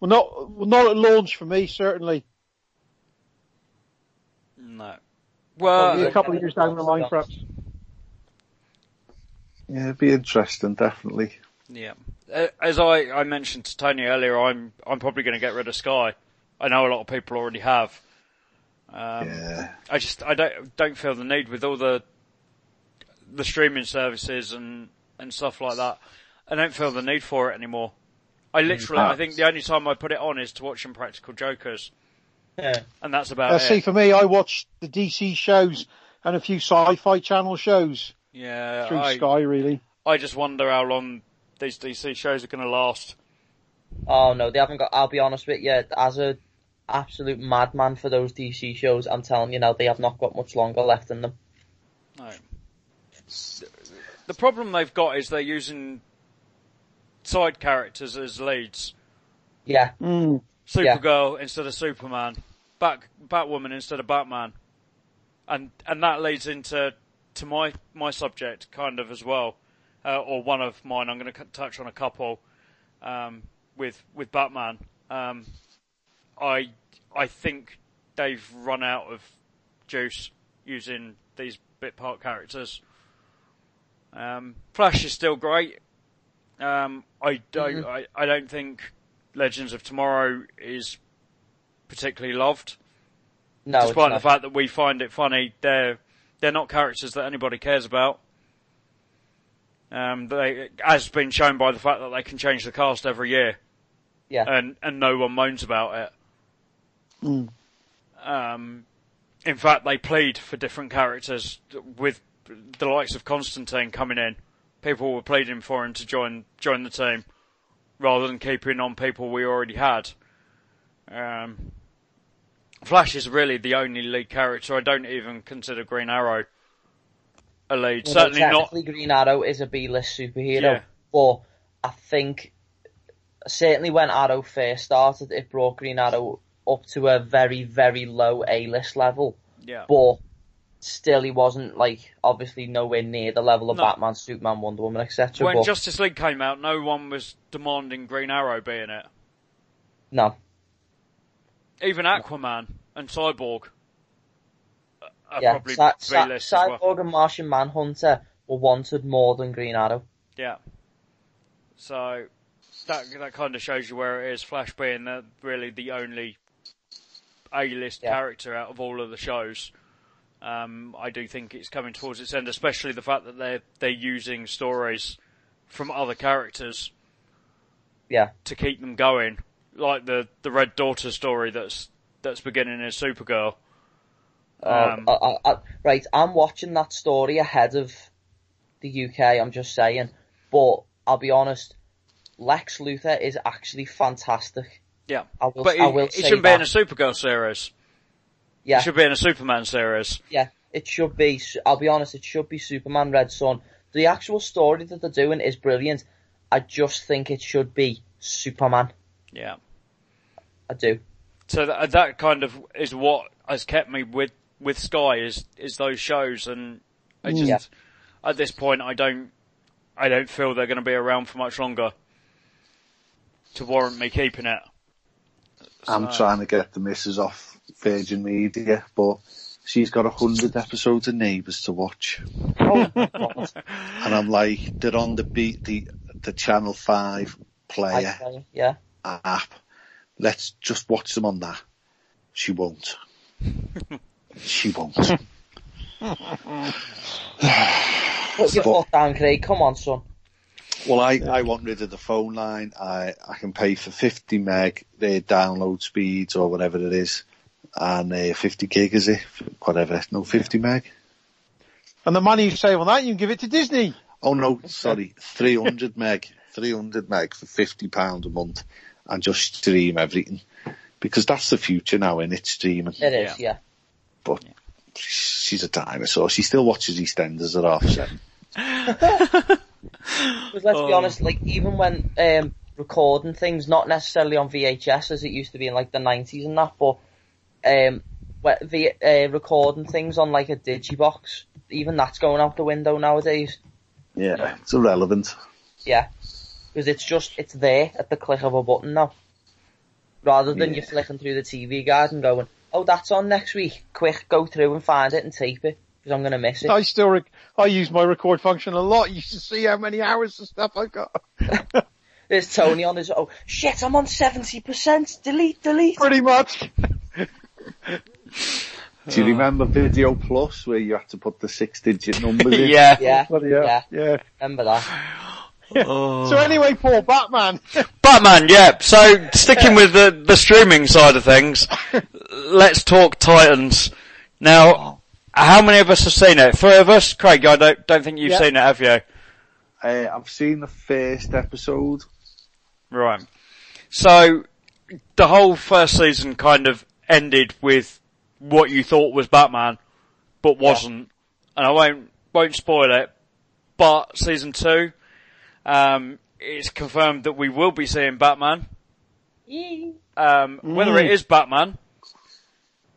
Well, not well, not at launch for me, certainly. No. Maybe Well, a couple of years down the line, perhaps. Yeah, it'd be interesting, definitely. yeah. As I, I mentioned to Tony earlier, I'm I'm probably going to get rid of Sky. I know a lot of people already have. Um, Yeah. I just I don't don't feel the need with all the the streaming services and and stuff like that. I don't feel the need for it anymore. I literally, I think the only time I put it on is to watch Impractical Jokers, Yeah. and that's about Uh, it. see, for me, I watch the DC shows and a few sci-fi channel shows yeah, through I, Sky, really. I just wonder how long these DC shows are going to last. Oh no, they haven't got, I'll be honest with you, as a absolute madman for those DC shows, I'm telling you now, they have not got much longer left in them. No. The problem they've got is they're using side characters as leads. Yeah. Mm. Supergirl instead of Superman, Bat Batwoman instead of Batman, and and that leads into to my my subject kind of as well, uh, or one of mine. I'm going to touch on a couple um, with with Batman. Um, I I think they've run out of juice using these bit part characters. Um, Flash is still great. Um, I don't I, I don't think Legends of Tomorrow is particularly loved. No, it's Despite the fact that we find it funny, they're they're not characters that anybody cares about. Um, they, as been shown by the fact that they can change the cast every year, Yeah. and and no one moans about it. Mm. Um, in fact, they plead for different characters with the likes of Constantine coming in. People were pleading for him to join join the team rather than keeping on people we already had. Um, Flash is really the only lead character. I don't even consider Green Arrow a lead. Well, Certainly not. technically Green Arrow is a B-list superhero, Yeah. but I think certainly when Arrow first started, it brought Green Arrow up to a very, very low A-list level. Yeah. But still, he wasn't like obviously nowhere near the level of No. Batman, Superman, Wonder Woman, etc. When But Justice League came out, no one was demanding Green Arrow being in it. no, Even Aquaman and Cyborg are yeah, probably Cy- Cy- as well. Cyborg and Martian Manhunter were wanted more than Green Arrow. Yeah. So that that kind of shows you where it is. Flash being the, really the only A-list Yeah. character out of all of the shows. Um, I do think it's coming towards its end, especially the fact that they're they're using stories from other characters Yeah, to keep them going, like the the Red Daughter story that's that's beginning as Supergirl. Um, Uh, I, I, I, right, I'm watching that story ahead of the UK. I'm just saying, but I'll be honest. Lex Luthor is actually fantastic. Yeah, I will. but I it, will it shouldn't be in a. Supergirl series. yeah, It should be in a Superman series. yeah. It should be. I'll be honest. It should be Superman Red Sun. The actual story that they're doing is brilliant. I just think it should be Superman. Yeah. I do. So that, that kind of is what has kept me with with Sky is is those shows, and I mm. just Yeah. at this point I don't I don't feel they're going to be around for much longer to warrant me keeping it. I'm trying to get the missus off Virgin Media, but she's got a hundred episodes of Neighbours to watch, Oh, and I'm like, they're on the beat the the Channel Five I player say, yeah. app. Let's just watch them on that. She won't. she won't. Put your But- foot down, Craig. Come on, son. Well, I, I want rid of the phone line. I, I can pay for 50 meg, their download speeds or whatever it is. And uh, 50 gig is it? Whatever. No, 50 meg? And the money you save on that, you can give it to Disney. Oh no, sorry. 300 meg. 300 meg for 50 pound a month and just stream everything. Because that's the future now, in it streaming. It is, yeah. But she's a dinosaur. She still watches EastEnders at half seven. Because let's be Oh. honest, like even when um, recording things, not necessarily on VHS as it used to be in like the nineties and that, but um, wh- the uh, recording things on like a digibox, even that's going out the window nowadays. Yeah, it's irrelevant. Yeah, because it's just it's there at the click of a button now, rather than you flicking through the TV guide and going, "Oh, that's on next week. Quick, go through and find it and tape it because I'm gonna miss it." I still, rec- I use my record function a lot. You should see how many hours of stuff I've got. There's Tony on his. Oh shit! I'm on seventy percent. Delete, delete. Pretty much. Do you remember Video Plus where you had to put the six digit numbers in? yeah. Yeah, oh, Bloody hell. yeah. yeah. Remember that? So oh. anyway, Paul, Batman. Batman, yeah. So sticking with the, the streaming side of things, let's talk Titans. Now, how many of us have seen it? Three of us? Craig, I don't, don't think you've Yeah. seen it, have you? Uh, I've seen the first episode. Right. So, the whole first season kind of ended with what you thought was Batman, but wasn't. And I won't, won't spoil it, but season two, um, it's confirmed that we will be seeing Batman. Um, whether it is Batman,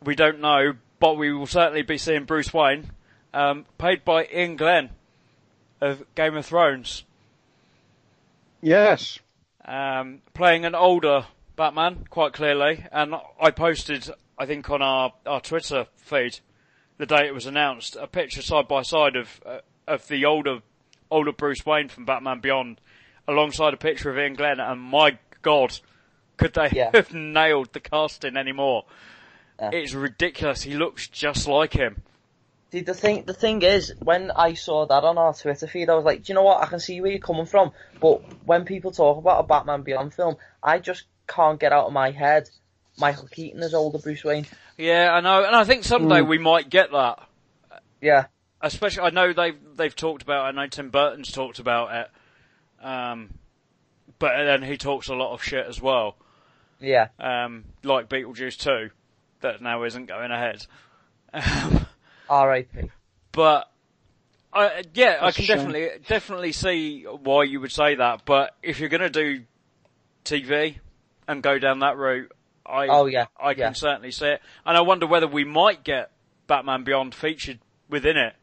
we don't know, but we will certainly be seeing Bruce Wayne, um, played by Iain Glen of Game of Thrones, yes. um, playing an older Batman, quite clearly. And I posted, I think, on our, our Twitter feed the day it was announced, a picture side by side of uh, of the older older Bruce Wayne from Batman Beyond, alongside a picture of Iain Glen. And my God, could they Yeah. have nailed the casting anymore? Yeah. it's ridiculous. He looks just like him. See, the thing, the thing is, when I saw that on our Twitter feed, I was like, do you know what? I can see where you're coming from, but when people talk about a Batman Beyond film, I just can't get out of my head Michael Keaton as older Bruce Wayne. Yeah, I know, and I think someday Mm. we might get that. Yeah, Especially, I know they've they've talked about. It, I know Tim Burton's talked about it, um, but then he talks a lot of shit as well, yeah, um, like Beetlejuice two, that now isn't going ahead. Um, R.I.P. but I, yeah, I can definitely definitely see why you would say that. But if you're going to do TV and go down that route, I Oh yeah, I yeah. can certainly see it, and I wonder whether we might get Batman Beyond featured within it.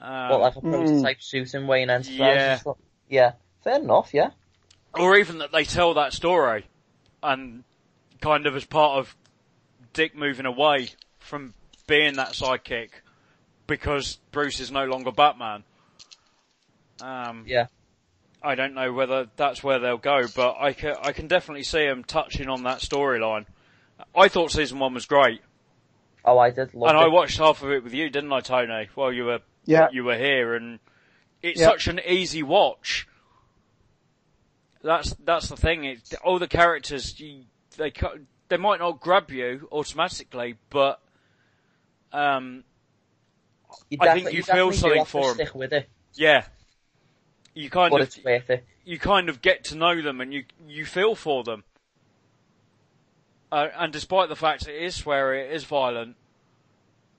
Um, What, like a prototype suit in Wayne Enterprises? Yeah. Yeah. Fair enough, yeah. or even that they tell that story, and kind of as part of Dick moving away from being that sidekick because Bruce is no longer Batman. Um, Yeah. I don't know whether that's where they'll go, but I can, I can definitely see them touching on that storyline. I thought season one was great, Oh, I did love and it. I watched half of it with you, didn't I, Tony? While you were Yeah. you were here, and it's Yeah. such an easy watch. That's that's the thing. It, all the characters, you, they ca- they might not grab you automatically, but um, You I think you feel something for 'em. Stick with it, yeah, you kind but of it's worth it. you kind of get to know them and you you feel for them. Uh, and despite the fact it is sweary, it is violent,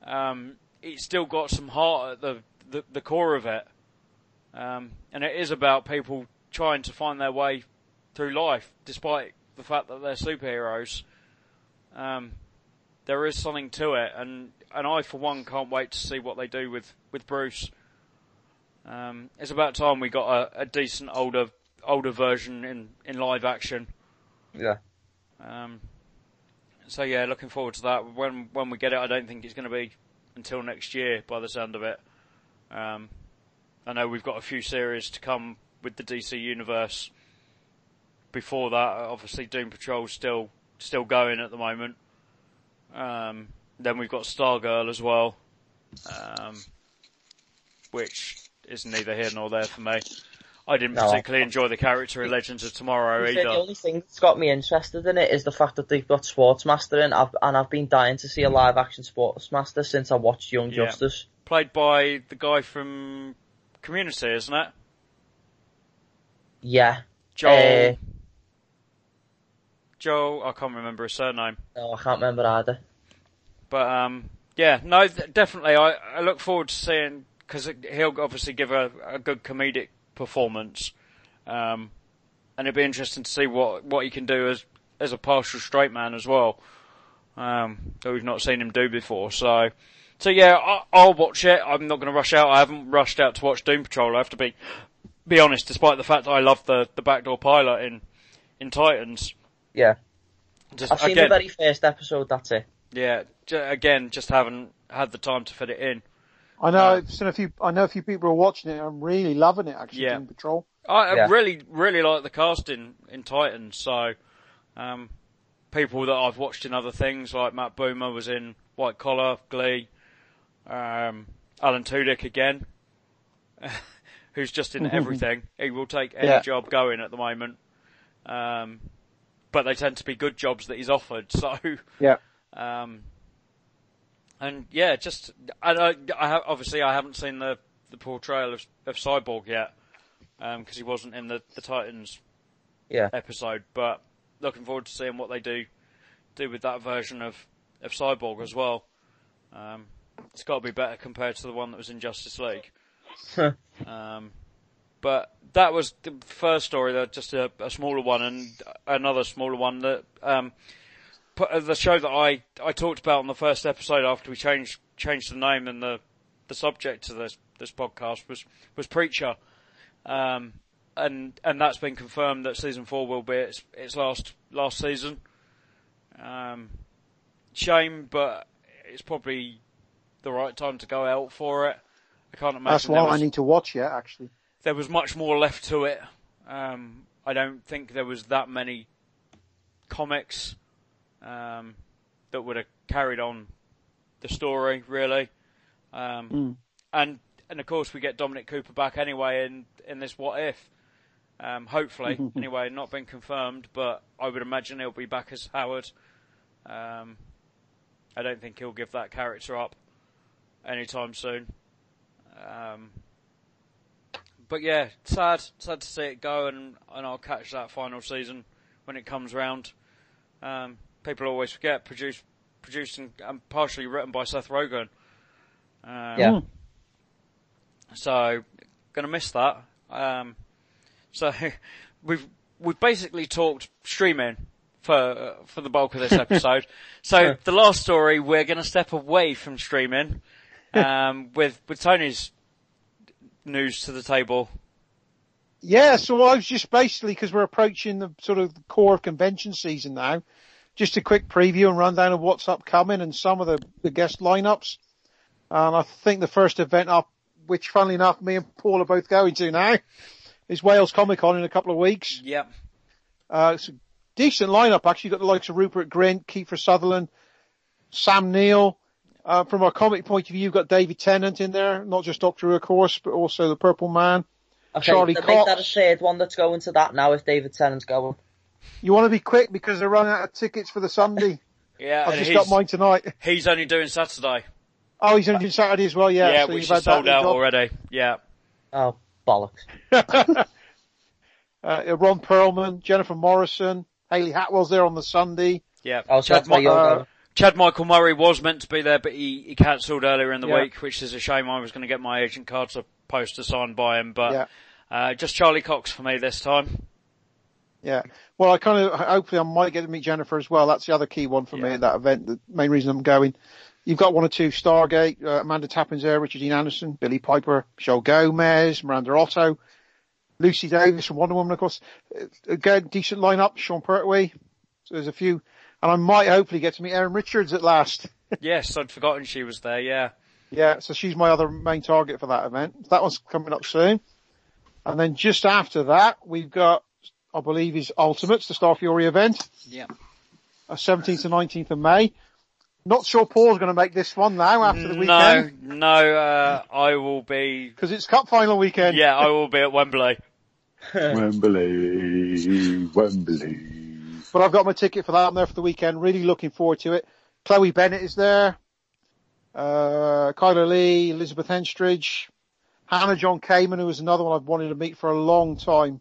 um, it's still got some heart at the, the, the core of it. Um, and it is about people trying to find their way through life, despite the fact that they're superheroes. Um, there is something to it, and, and I, for one, can't wait to see what they do with, with Bruce. Um, it's about time we got a, a decent older older version in, in live action. Yeah. Um, so yeah, looking forward to that. When when we get it, I don't think it's going to be until next year, by the sound of it. Um, I know we've got a few series to come with the DC universe. Before that, obviously Doom Patrol's still still going at the moment. Um, then we've got Stargirl as well, um, which is neither here nor there for me. I didn't No, I- particularly enjoy the character in Legends of Tomorrow To be fair, either. The only thing that's got me interested in it is the fact that they've got Sportsmaster in, I've, and I've been dying to see a live action Sportsmaster since I watched Young Yeah. Justice. Played by the guy from Community, isn't it? Yeah. Joel. Uh, Joel, I can't remember his surname. no, I can't remember either. But um, yeah, no, th- definitely. I, I look forward to seeing because he'll obviously give a, a good comedic performance, um, and it'd be interesting to see what what he can do as as a partial straight man as well. Um, that we've not seen him do before. So, so yeah, I, I'll watch it. I'm not going to rush out. I haven't rushed out to watch Doom Patrol. I have to be be honest, despite the fact that I love the the backdoor pilot in in Titans. Yeah. Just I've seen again, the very first episode, that's it. yeah, j- again, just haven't had the time to fit it in. I know. Yeah. I've seen a few. I know a few people are watching it. I'm really loving it. Actually, Yeah. Doom Patrol. I, I Yeah. really, really like the casting in Titans. So, um, people that I've watched in other things, like Matt Bomer was in White Collar, Glee, um, Alan Tudyk again, who's just in everything. He will take any Yeah. job going at the moment. Um, but they tend to be good jobs that he's offered. So, Yeah. um, and yeah, just I, I, I have, obviously I haven't seen the the portrayal of, of Cyborg yet because he wasn't in the the Titans Yeah. episode. But looking forward to seeing what they do do with that version of of Cyborg as well. Um, it's got to be better compared to the one that was in Justice League. um, but that was the first story, that just a, a smaller one, and another smaller one that um, put, uh, the show that I I talked about on the first episode after we changed changed the name and the the subject to this this podcast was was Preacher, um, and and that's been confirmed that season four will be its its last last season. Um, shame, but it's probably the right time to go out for it. I can't imagine That's there one I need to watch yet. Actually. There was much more left to it. Um, I don't think there was that many comics. Um, that would have carried on the story really. Um, and and of course we get Dominic Cooper back anyway in in this what if. Um, hopefully, anyway, not been confirmed, but I would imagine he'll be back as Howard. Um, I don't think he'll give that character up anytime soon. Um, but yeah, sad, sad to see it go, and and I'll catch that final season when it comes round. Um, people always forget produced, produced and, and partially written by Seth Rogen. Um, Yeah. So, gonna miss that. Um, so we've we've basically talked streaming for uh, for the bulk of this episode. so the last story, we're gonna step away from streaming um, with with Tony's news to the table. Yeah, so I was just basically, because we're approaching the sort of core of convention season now, just a quick preview and rundown of what's upcoming and some of the, the guest lineups. And I think the first event up, which funnily enough, me and Paul are both going to now, is Wales Comic Con in a couple of weeks. Yep. Uh, it's a decent lineup actually. You've got the likes of Rupert Grint, Kiefer Sutherland, Sam Neill. Uh, from a comic point of view, you've got David Tennant in there, not just Doctor Who, of course, but also the Purple Man. Okay, Charlie they make that a Cox. third one that's going to that now if David Tennant's going. You want to be quick because they're running out of tickets for the Sunday. Yeah, I've just got mine tonight. he's only doing Saturday. Oh, he's on Saturday as well, yeah. Yeah, so which you've is had sold out job. already. Yeah. Oh, bollocks. Uh, Ron Perlman, Jennifer Morrison, Hayley Atwell's there on the Sunday. Yeah. Oh, so Chad, that's why uh, going. Chad Michael Murray was meant to be there, but he, he cancelled earlier in the Yeah. week, which is a shame. I was going to get my agent cards a poster signed by him, but Yeah. uh, just Charlie Cox for me this time. Yeah. Well, I kind of, hopefully I might get to meet Jennifer as well. That's the other key one for me Yeah. at that event. The main reason I'm going. You've got one or two Stargate, uh, Amanda Tapping's there, Richard Dean Anderson, Billie Piper, Michelle Gomez, Miranda Otto, Lucy Davis from Wonder Woman, of course. Uh, Again, decent lineup, Sean Pertwee. So there's a few, and I might hopefully get to meet Erin Richards at last. yes, I'd forgotten she was there. Yeah. Yeah, so she's my other main target for that event. That one's coming up soon. And then just after that, we've got, I believe, is Ultimates, the Starfury event, Yeah. uh, 17th to 19th of May. Not sure Paul's going to make this one now after the No, weekend, no, uh, I will be, because it's Cup final weekend. yeah, I will be at Wembley. Wembley, Wembley. But I've got my ticket for that. I'm there for the weekend. Really looking forward to it. Chloe Bennet is there. Uh, Kyla Lee, Elizabeth Henstridge, Hannah John-Kamen, who was another one I've wanted to meet for a long time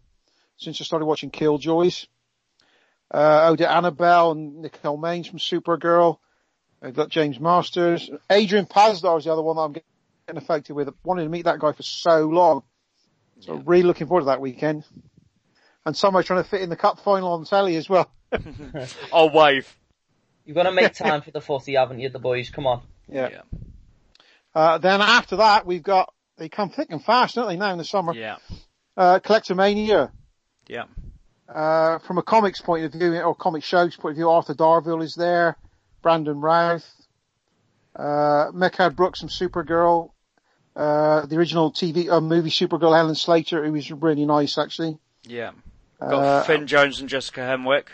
since I started watching Killjoys. Uh, Odette Annable and Nicole Maines from Supergirl. I've got James Marsters. Adrian Pasdar is the other one that I'm getting affected with. I wanted to meet that guy for so long. So really looking forward to that weekend. And somewhere trying to fit in the cup final on telly as well. I'll wave. You're going to make time for the footy, haven't you, the boys? Come on. Yeah. Yeah. Uh, then after that, we've got, they come thick and fast, don't they, now in the summer? Yeah. Uh, Collectomania. Yeah. Uh, from a comics point of view, or comic shows point of view, Arthur Darvill is there, Brandon Routh, uh, Mehcad Brooks from Supergirl, uh, the original TV, uh, movie Supergirl, Helen Slater, who was really nice actually. Yeah. Got Uh, Finn Jones and Jessica Henwick.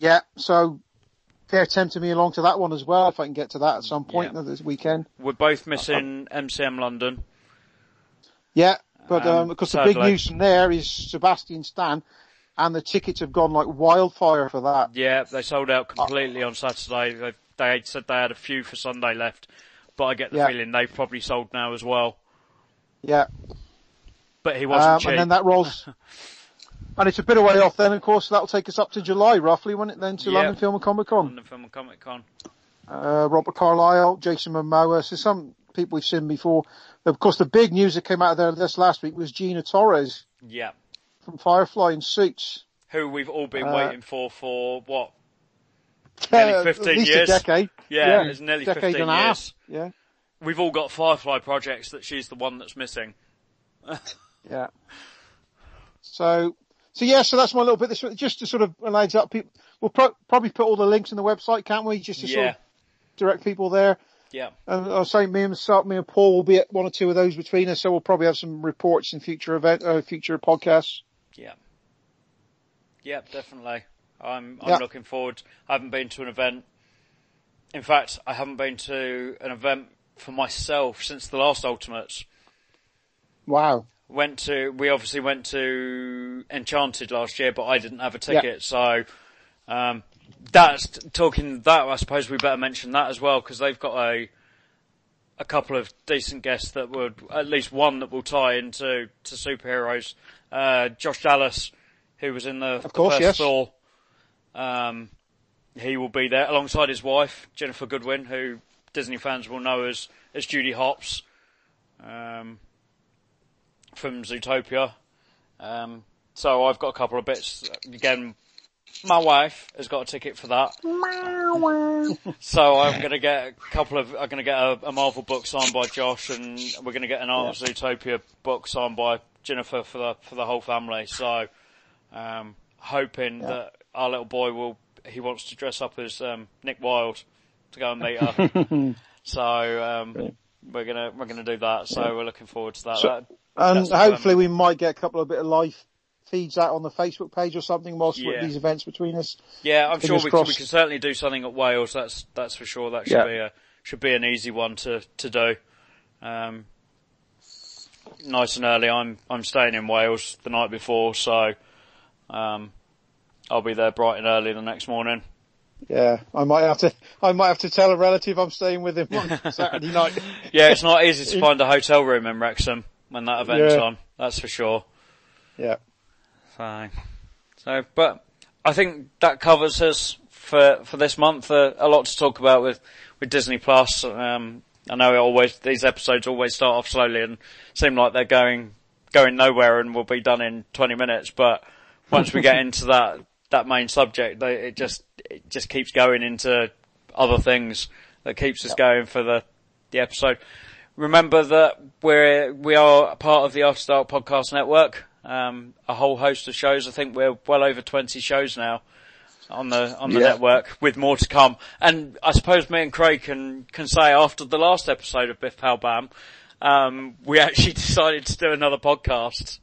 Yeah, so they're tempting me along to that one as well, if I can get to that at some point Yeah. this weekend. We're both missing MCM London. Yeah, but Um, um, because the big news from there is Sebastian Stan, and the tickets have gone like wildfire for that. Yeah, they sold out completely on Saturday. They, they said they had a few for Sunday left, but I get the Yeah. feeling they've probably sold now as well. Yeah, But he wasn't um, cheap. and then that rolls, and it's a bit of way off. Then, of course, that'll take us up to July, roughly, won't it? Then to Yeah. London Film and Comic Con. London Film and Comic Con. Uh, Robert Carlyle, Jason Momoa. So some people we've seen before. Of course, the big news that came out of there this last week was Gina Torres Yeah. from Firefly in Suits. Who we've all been Uh, waiting for for what? Nearly Uh, 15 at least years. a decade. Yeah, it's nearly decade 15 and a half. years. Yeah, We've all got Firefly projects that she's the one that's missing. yeah. So, so yeah, so that's my little bit. This just to sort of an up. People, we'll pro- probably put all the links in the website, can't we? Just to sort of direct people there. Yeah. And I'll say me and myself, me and Paul will be at one or two of those between us, so we'll probably have some reports in future event, uh, future podcasts. Yeah. Yeah, definitely. I'm I'm Yeah. looking forward. I haven't been to an event in fact, I haven't been to an event for myself since the last Ultimates. Wow. Went to, we obviously went to Enchanted last year, but I didn't have a ticket, so, um, that's, talking that, I suppose we better mention that as well, because they've got a, a couple of decent guests that would, at least one that will tie into, to superheroes. Uh, Josh Dallas, who was in the, Of course, the first yes. Thor, um, he will be there alongside his wife, Ginnifer Goodwin, who Disney fans will know as, as Judy Hopps, um, from Zootopia. Um, so I've got a couple of bits. Again, my wife has got a ticket for that. so I'm gonna get a couple of, I'm gonna get a, a Marvel book signed by Josh and we're gonna get an Art of Zootopia book signed by Jennifer for the, for the whole family. So, um, hoping that our little boy will, he wants to dress up as, um, Nick Wilde to go and meet her. so, um, we're gonna, we're gonna do that. So we're looking forward to that. So- That- And That's hopefully we might get a couple of bit of live feeds out on the Facebook page or something whilst Yeah. these events between us. Yeah, I'm sure we can, we can certainly do something at Wales. That's that's for sure. That should Yeah. be a should be an easy one to to do. Um, nice and early. I'm I'm staying in Wales the night before, so um, I'll be there bright and early the next morning. Yeah, I might have to. I might have to tell a relative I'm staying with him on Saturday night. Yeah, it's not easy to find a hotel room in Wrexham when that event's Yeah. on. That's for sure. Yeah, So, so, but I think that covers us for for this month. Uh, a lot to talk about with with Disney Plus. Um, I know it always these episodes always start off slowly and seem like they're going going nowhere and will be done in 20 minutes. But once we get into that that main subject, they, it just it just keeps going into other things that keeps us going for the the episode. Remember that we're we are a part of the After Dark Podcast Network. Um, a whole host of shows. I think we're well over 20 shows now on the on the Yeah. network, with more to come. And I suppose me and Craig can can say after the last episode of Biff Pal Bam, um, we actually decided to do another podcast.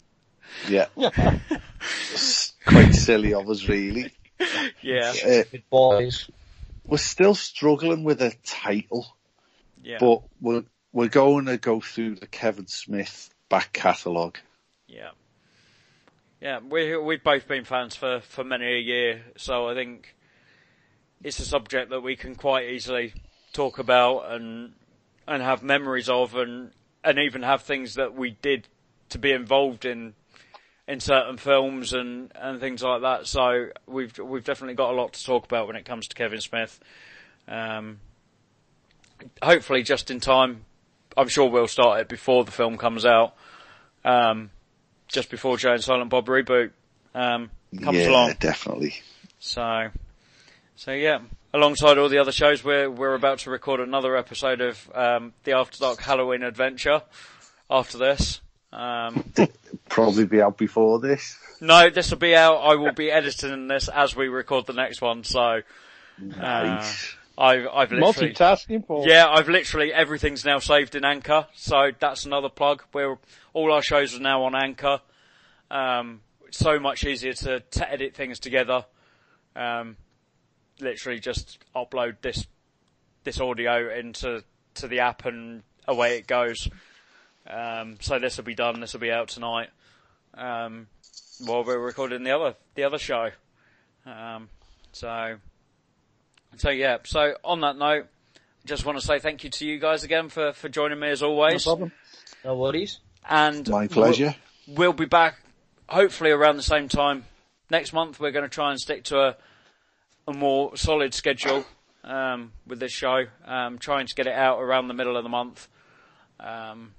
Yeah. Quite silly of us, really. Yeah, Uh, boys. we're still struggling with a title, yeah, but we're we're going to go through the Kevin Smith back catalogue. yeah, yeah. We we've both been fans for for many a year, so I think it's a subject that we can quite easily talk about and and have memories of, and and even have things that we did to be involved in in certain films and and things like that. So we've we've definitely got a lot to talk about when it comes to Kevin Smith. Um, hopefully, just in time. I'm sure we'll start it before the film comes out. Um, just before Jay and Silent Bob reboot um, comes along. yeah, along. definitely. So, so yeah. Alongside all the other shows, we're we're about to record another episode of um, the After Dark Halloween Adventure. After this, um, Probably be out before this. no, this will be out. I will be editing this as we record the next one. So, uh, Nice. I've I've literally multitasking, Paul. yeah, I've literally everything's now saved in Anchor, so that's another plug. We're all our shows are now on Anchor. Um, it's so much easier to, to edit things together. Um, literally just upload this this audio into to the app and away it goes. Um, so this will be done. This will be out tonight. Um, while we're recording the other the other show. Um, so so yeah. So on that note, just want to say thank you to you guys again for for joining me as always. no problem. No worries. And My pleasure. We'll, we'll be back hopefully around the same time next month. We're going to try and stick to a a more solid schedule um, with this show. Um, trying to get it out around the middle of the month um,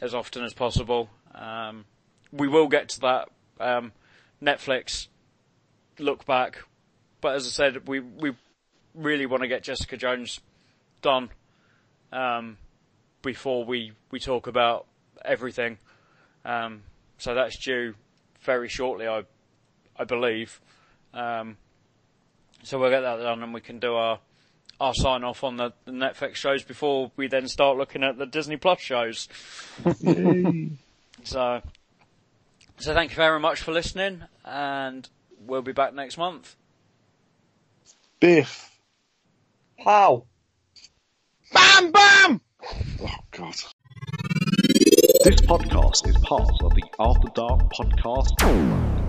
as often as possible. Um, we will get to that um, Netflix look back, but as I said, we we really want to get Jessica Jones done um, before we we talk about everything. Um, so that's due very shortly, I I believe. Um, so we'll get that done, and we can do our our sign off on the, the Netflix shows before we then start looking at the Disney Plus shows. So, so thank you very much for listening, and we'll be back next month. Biff, How? Bam, bam! Oh God. This podcast is part of the After Dark Podcast Network.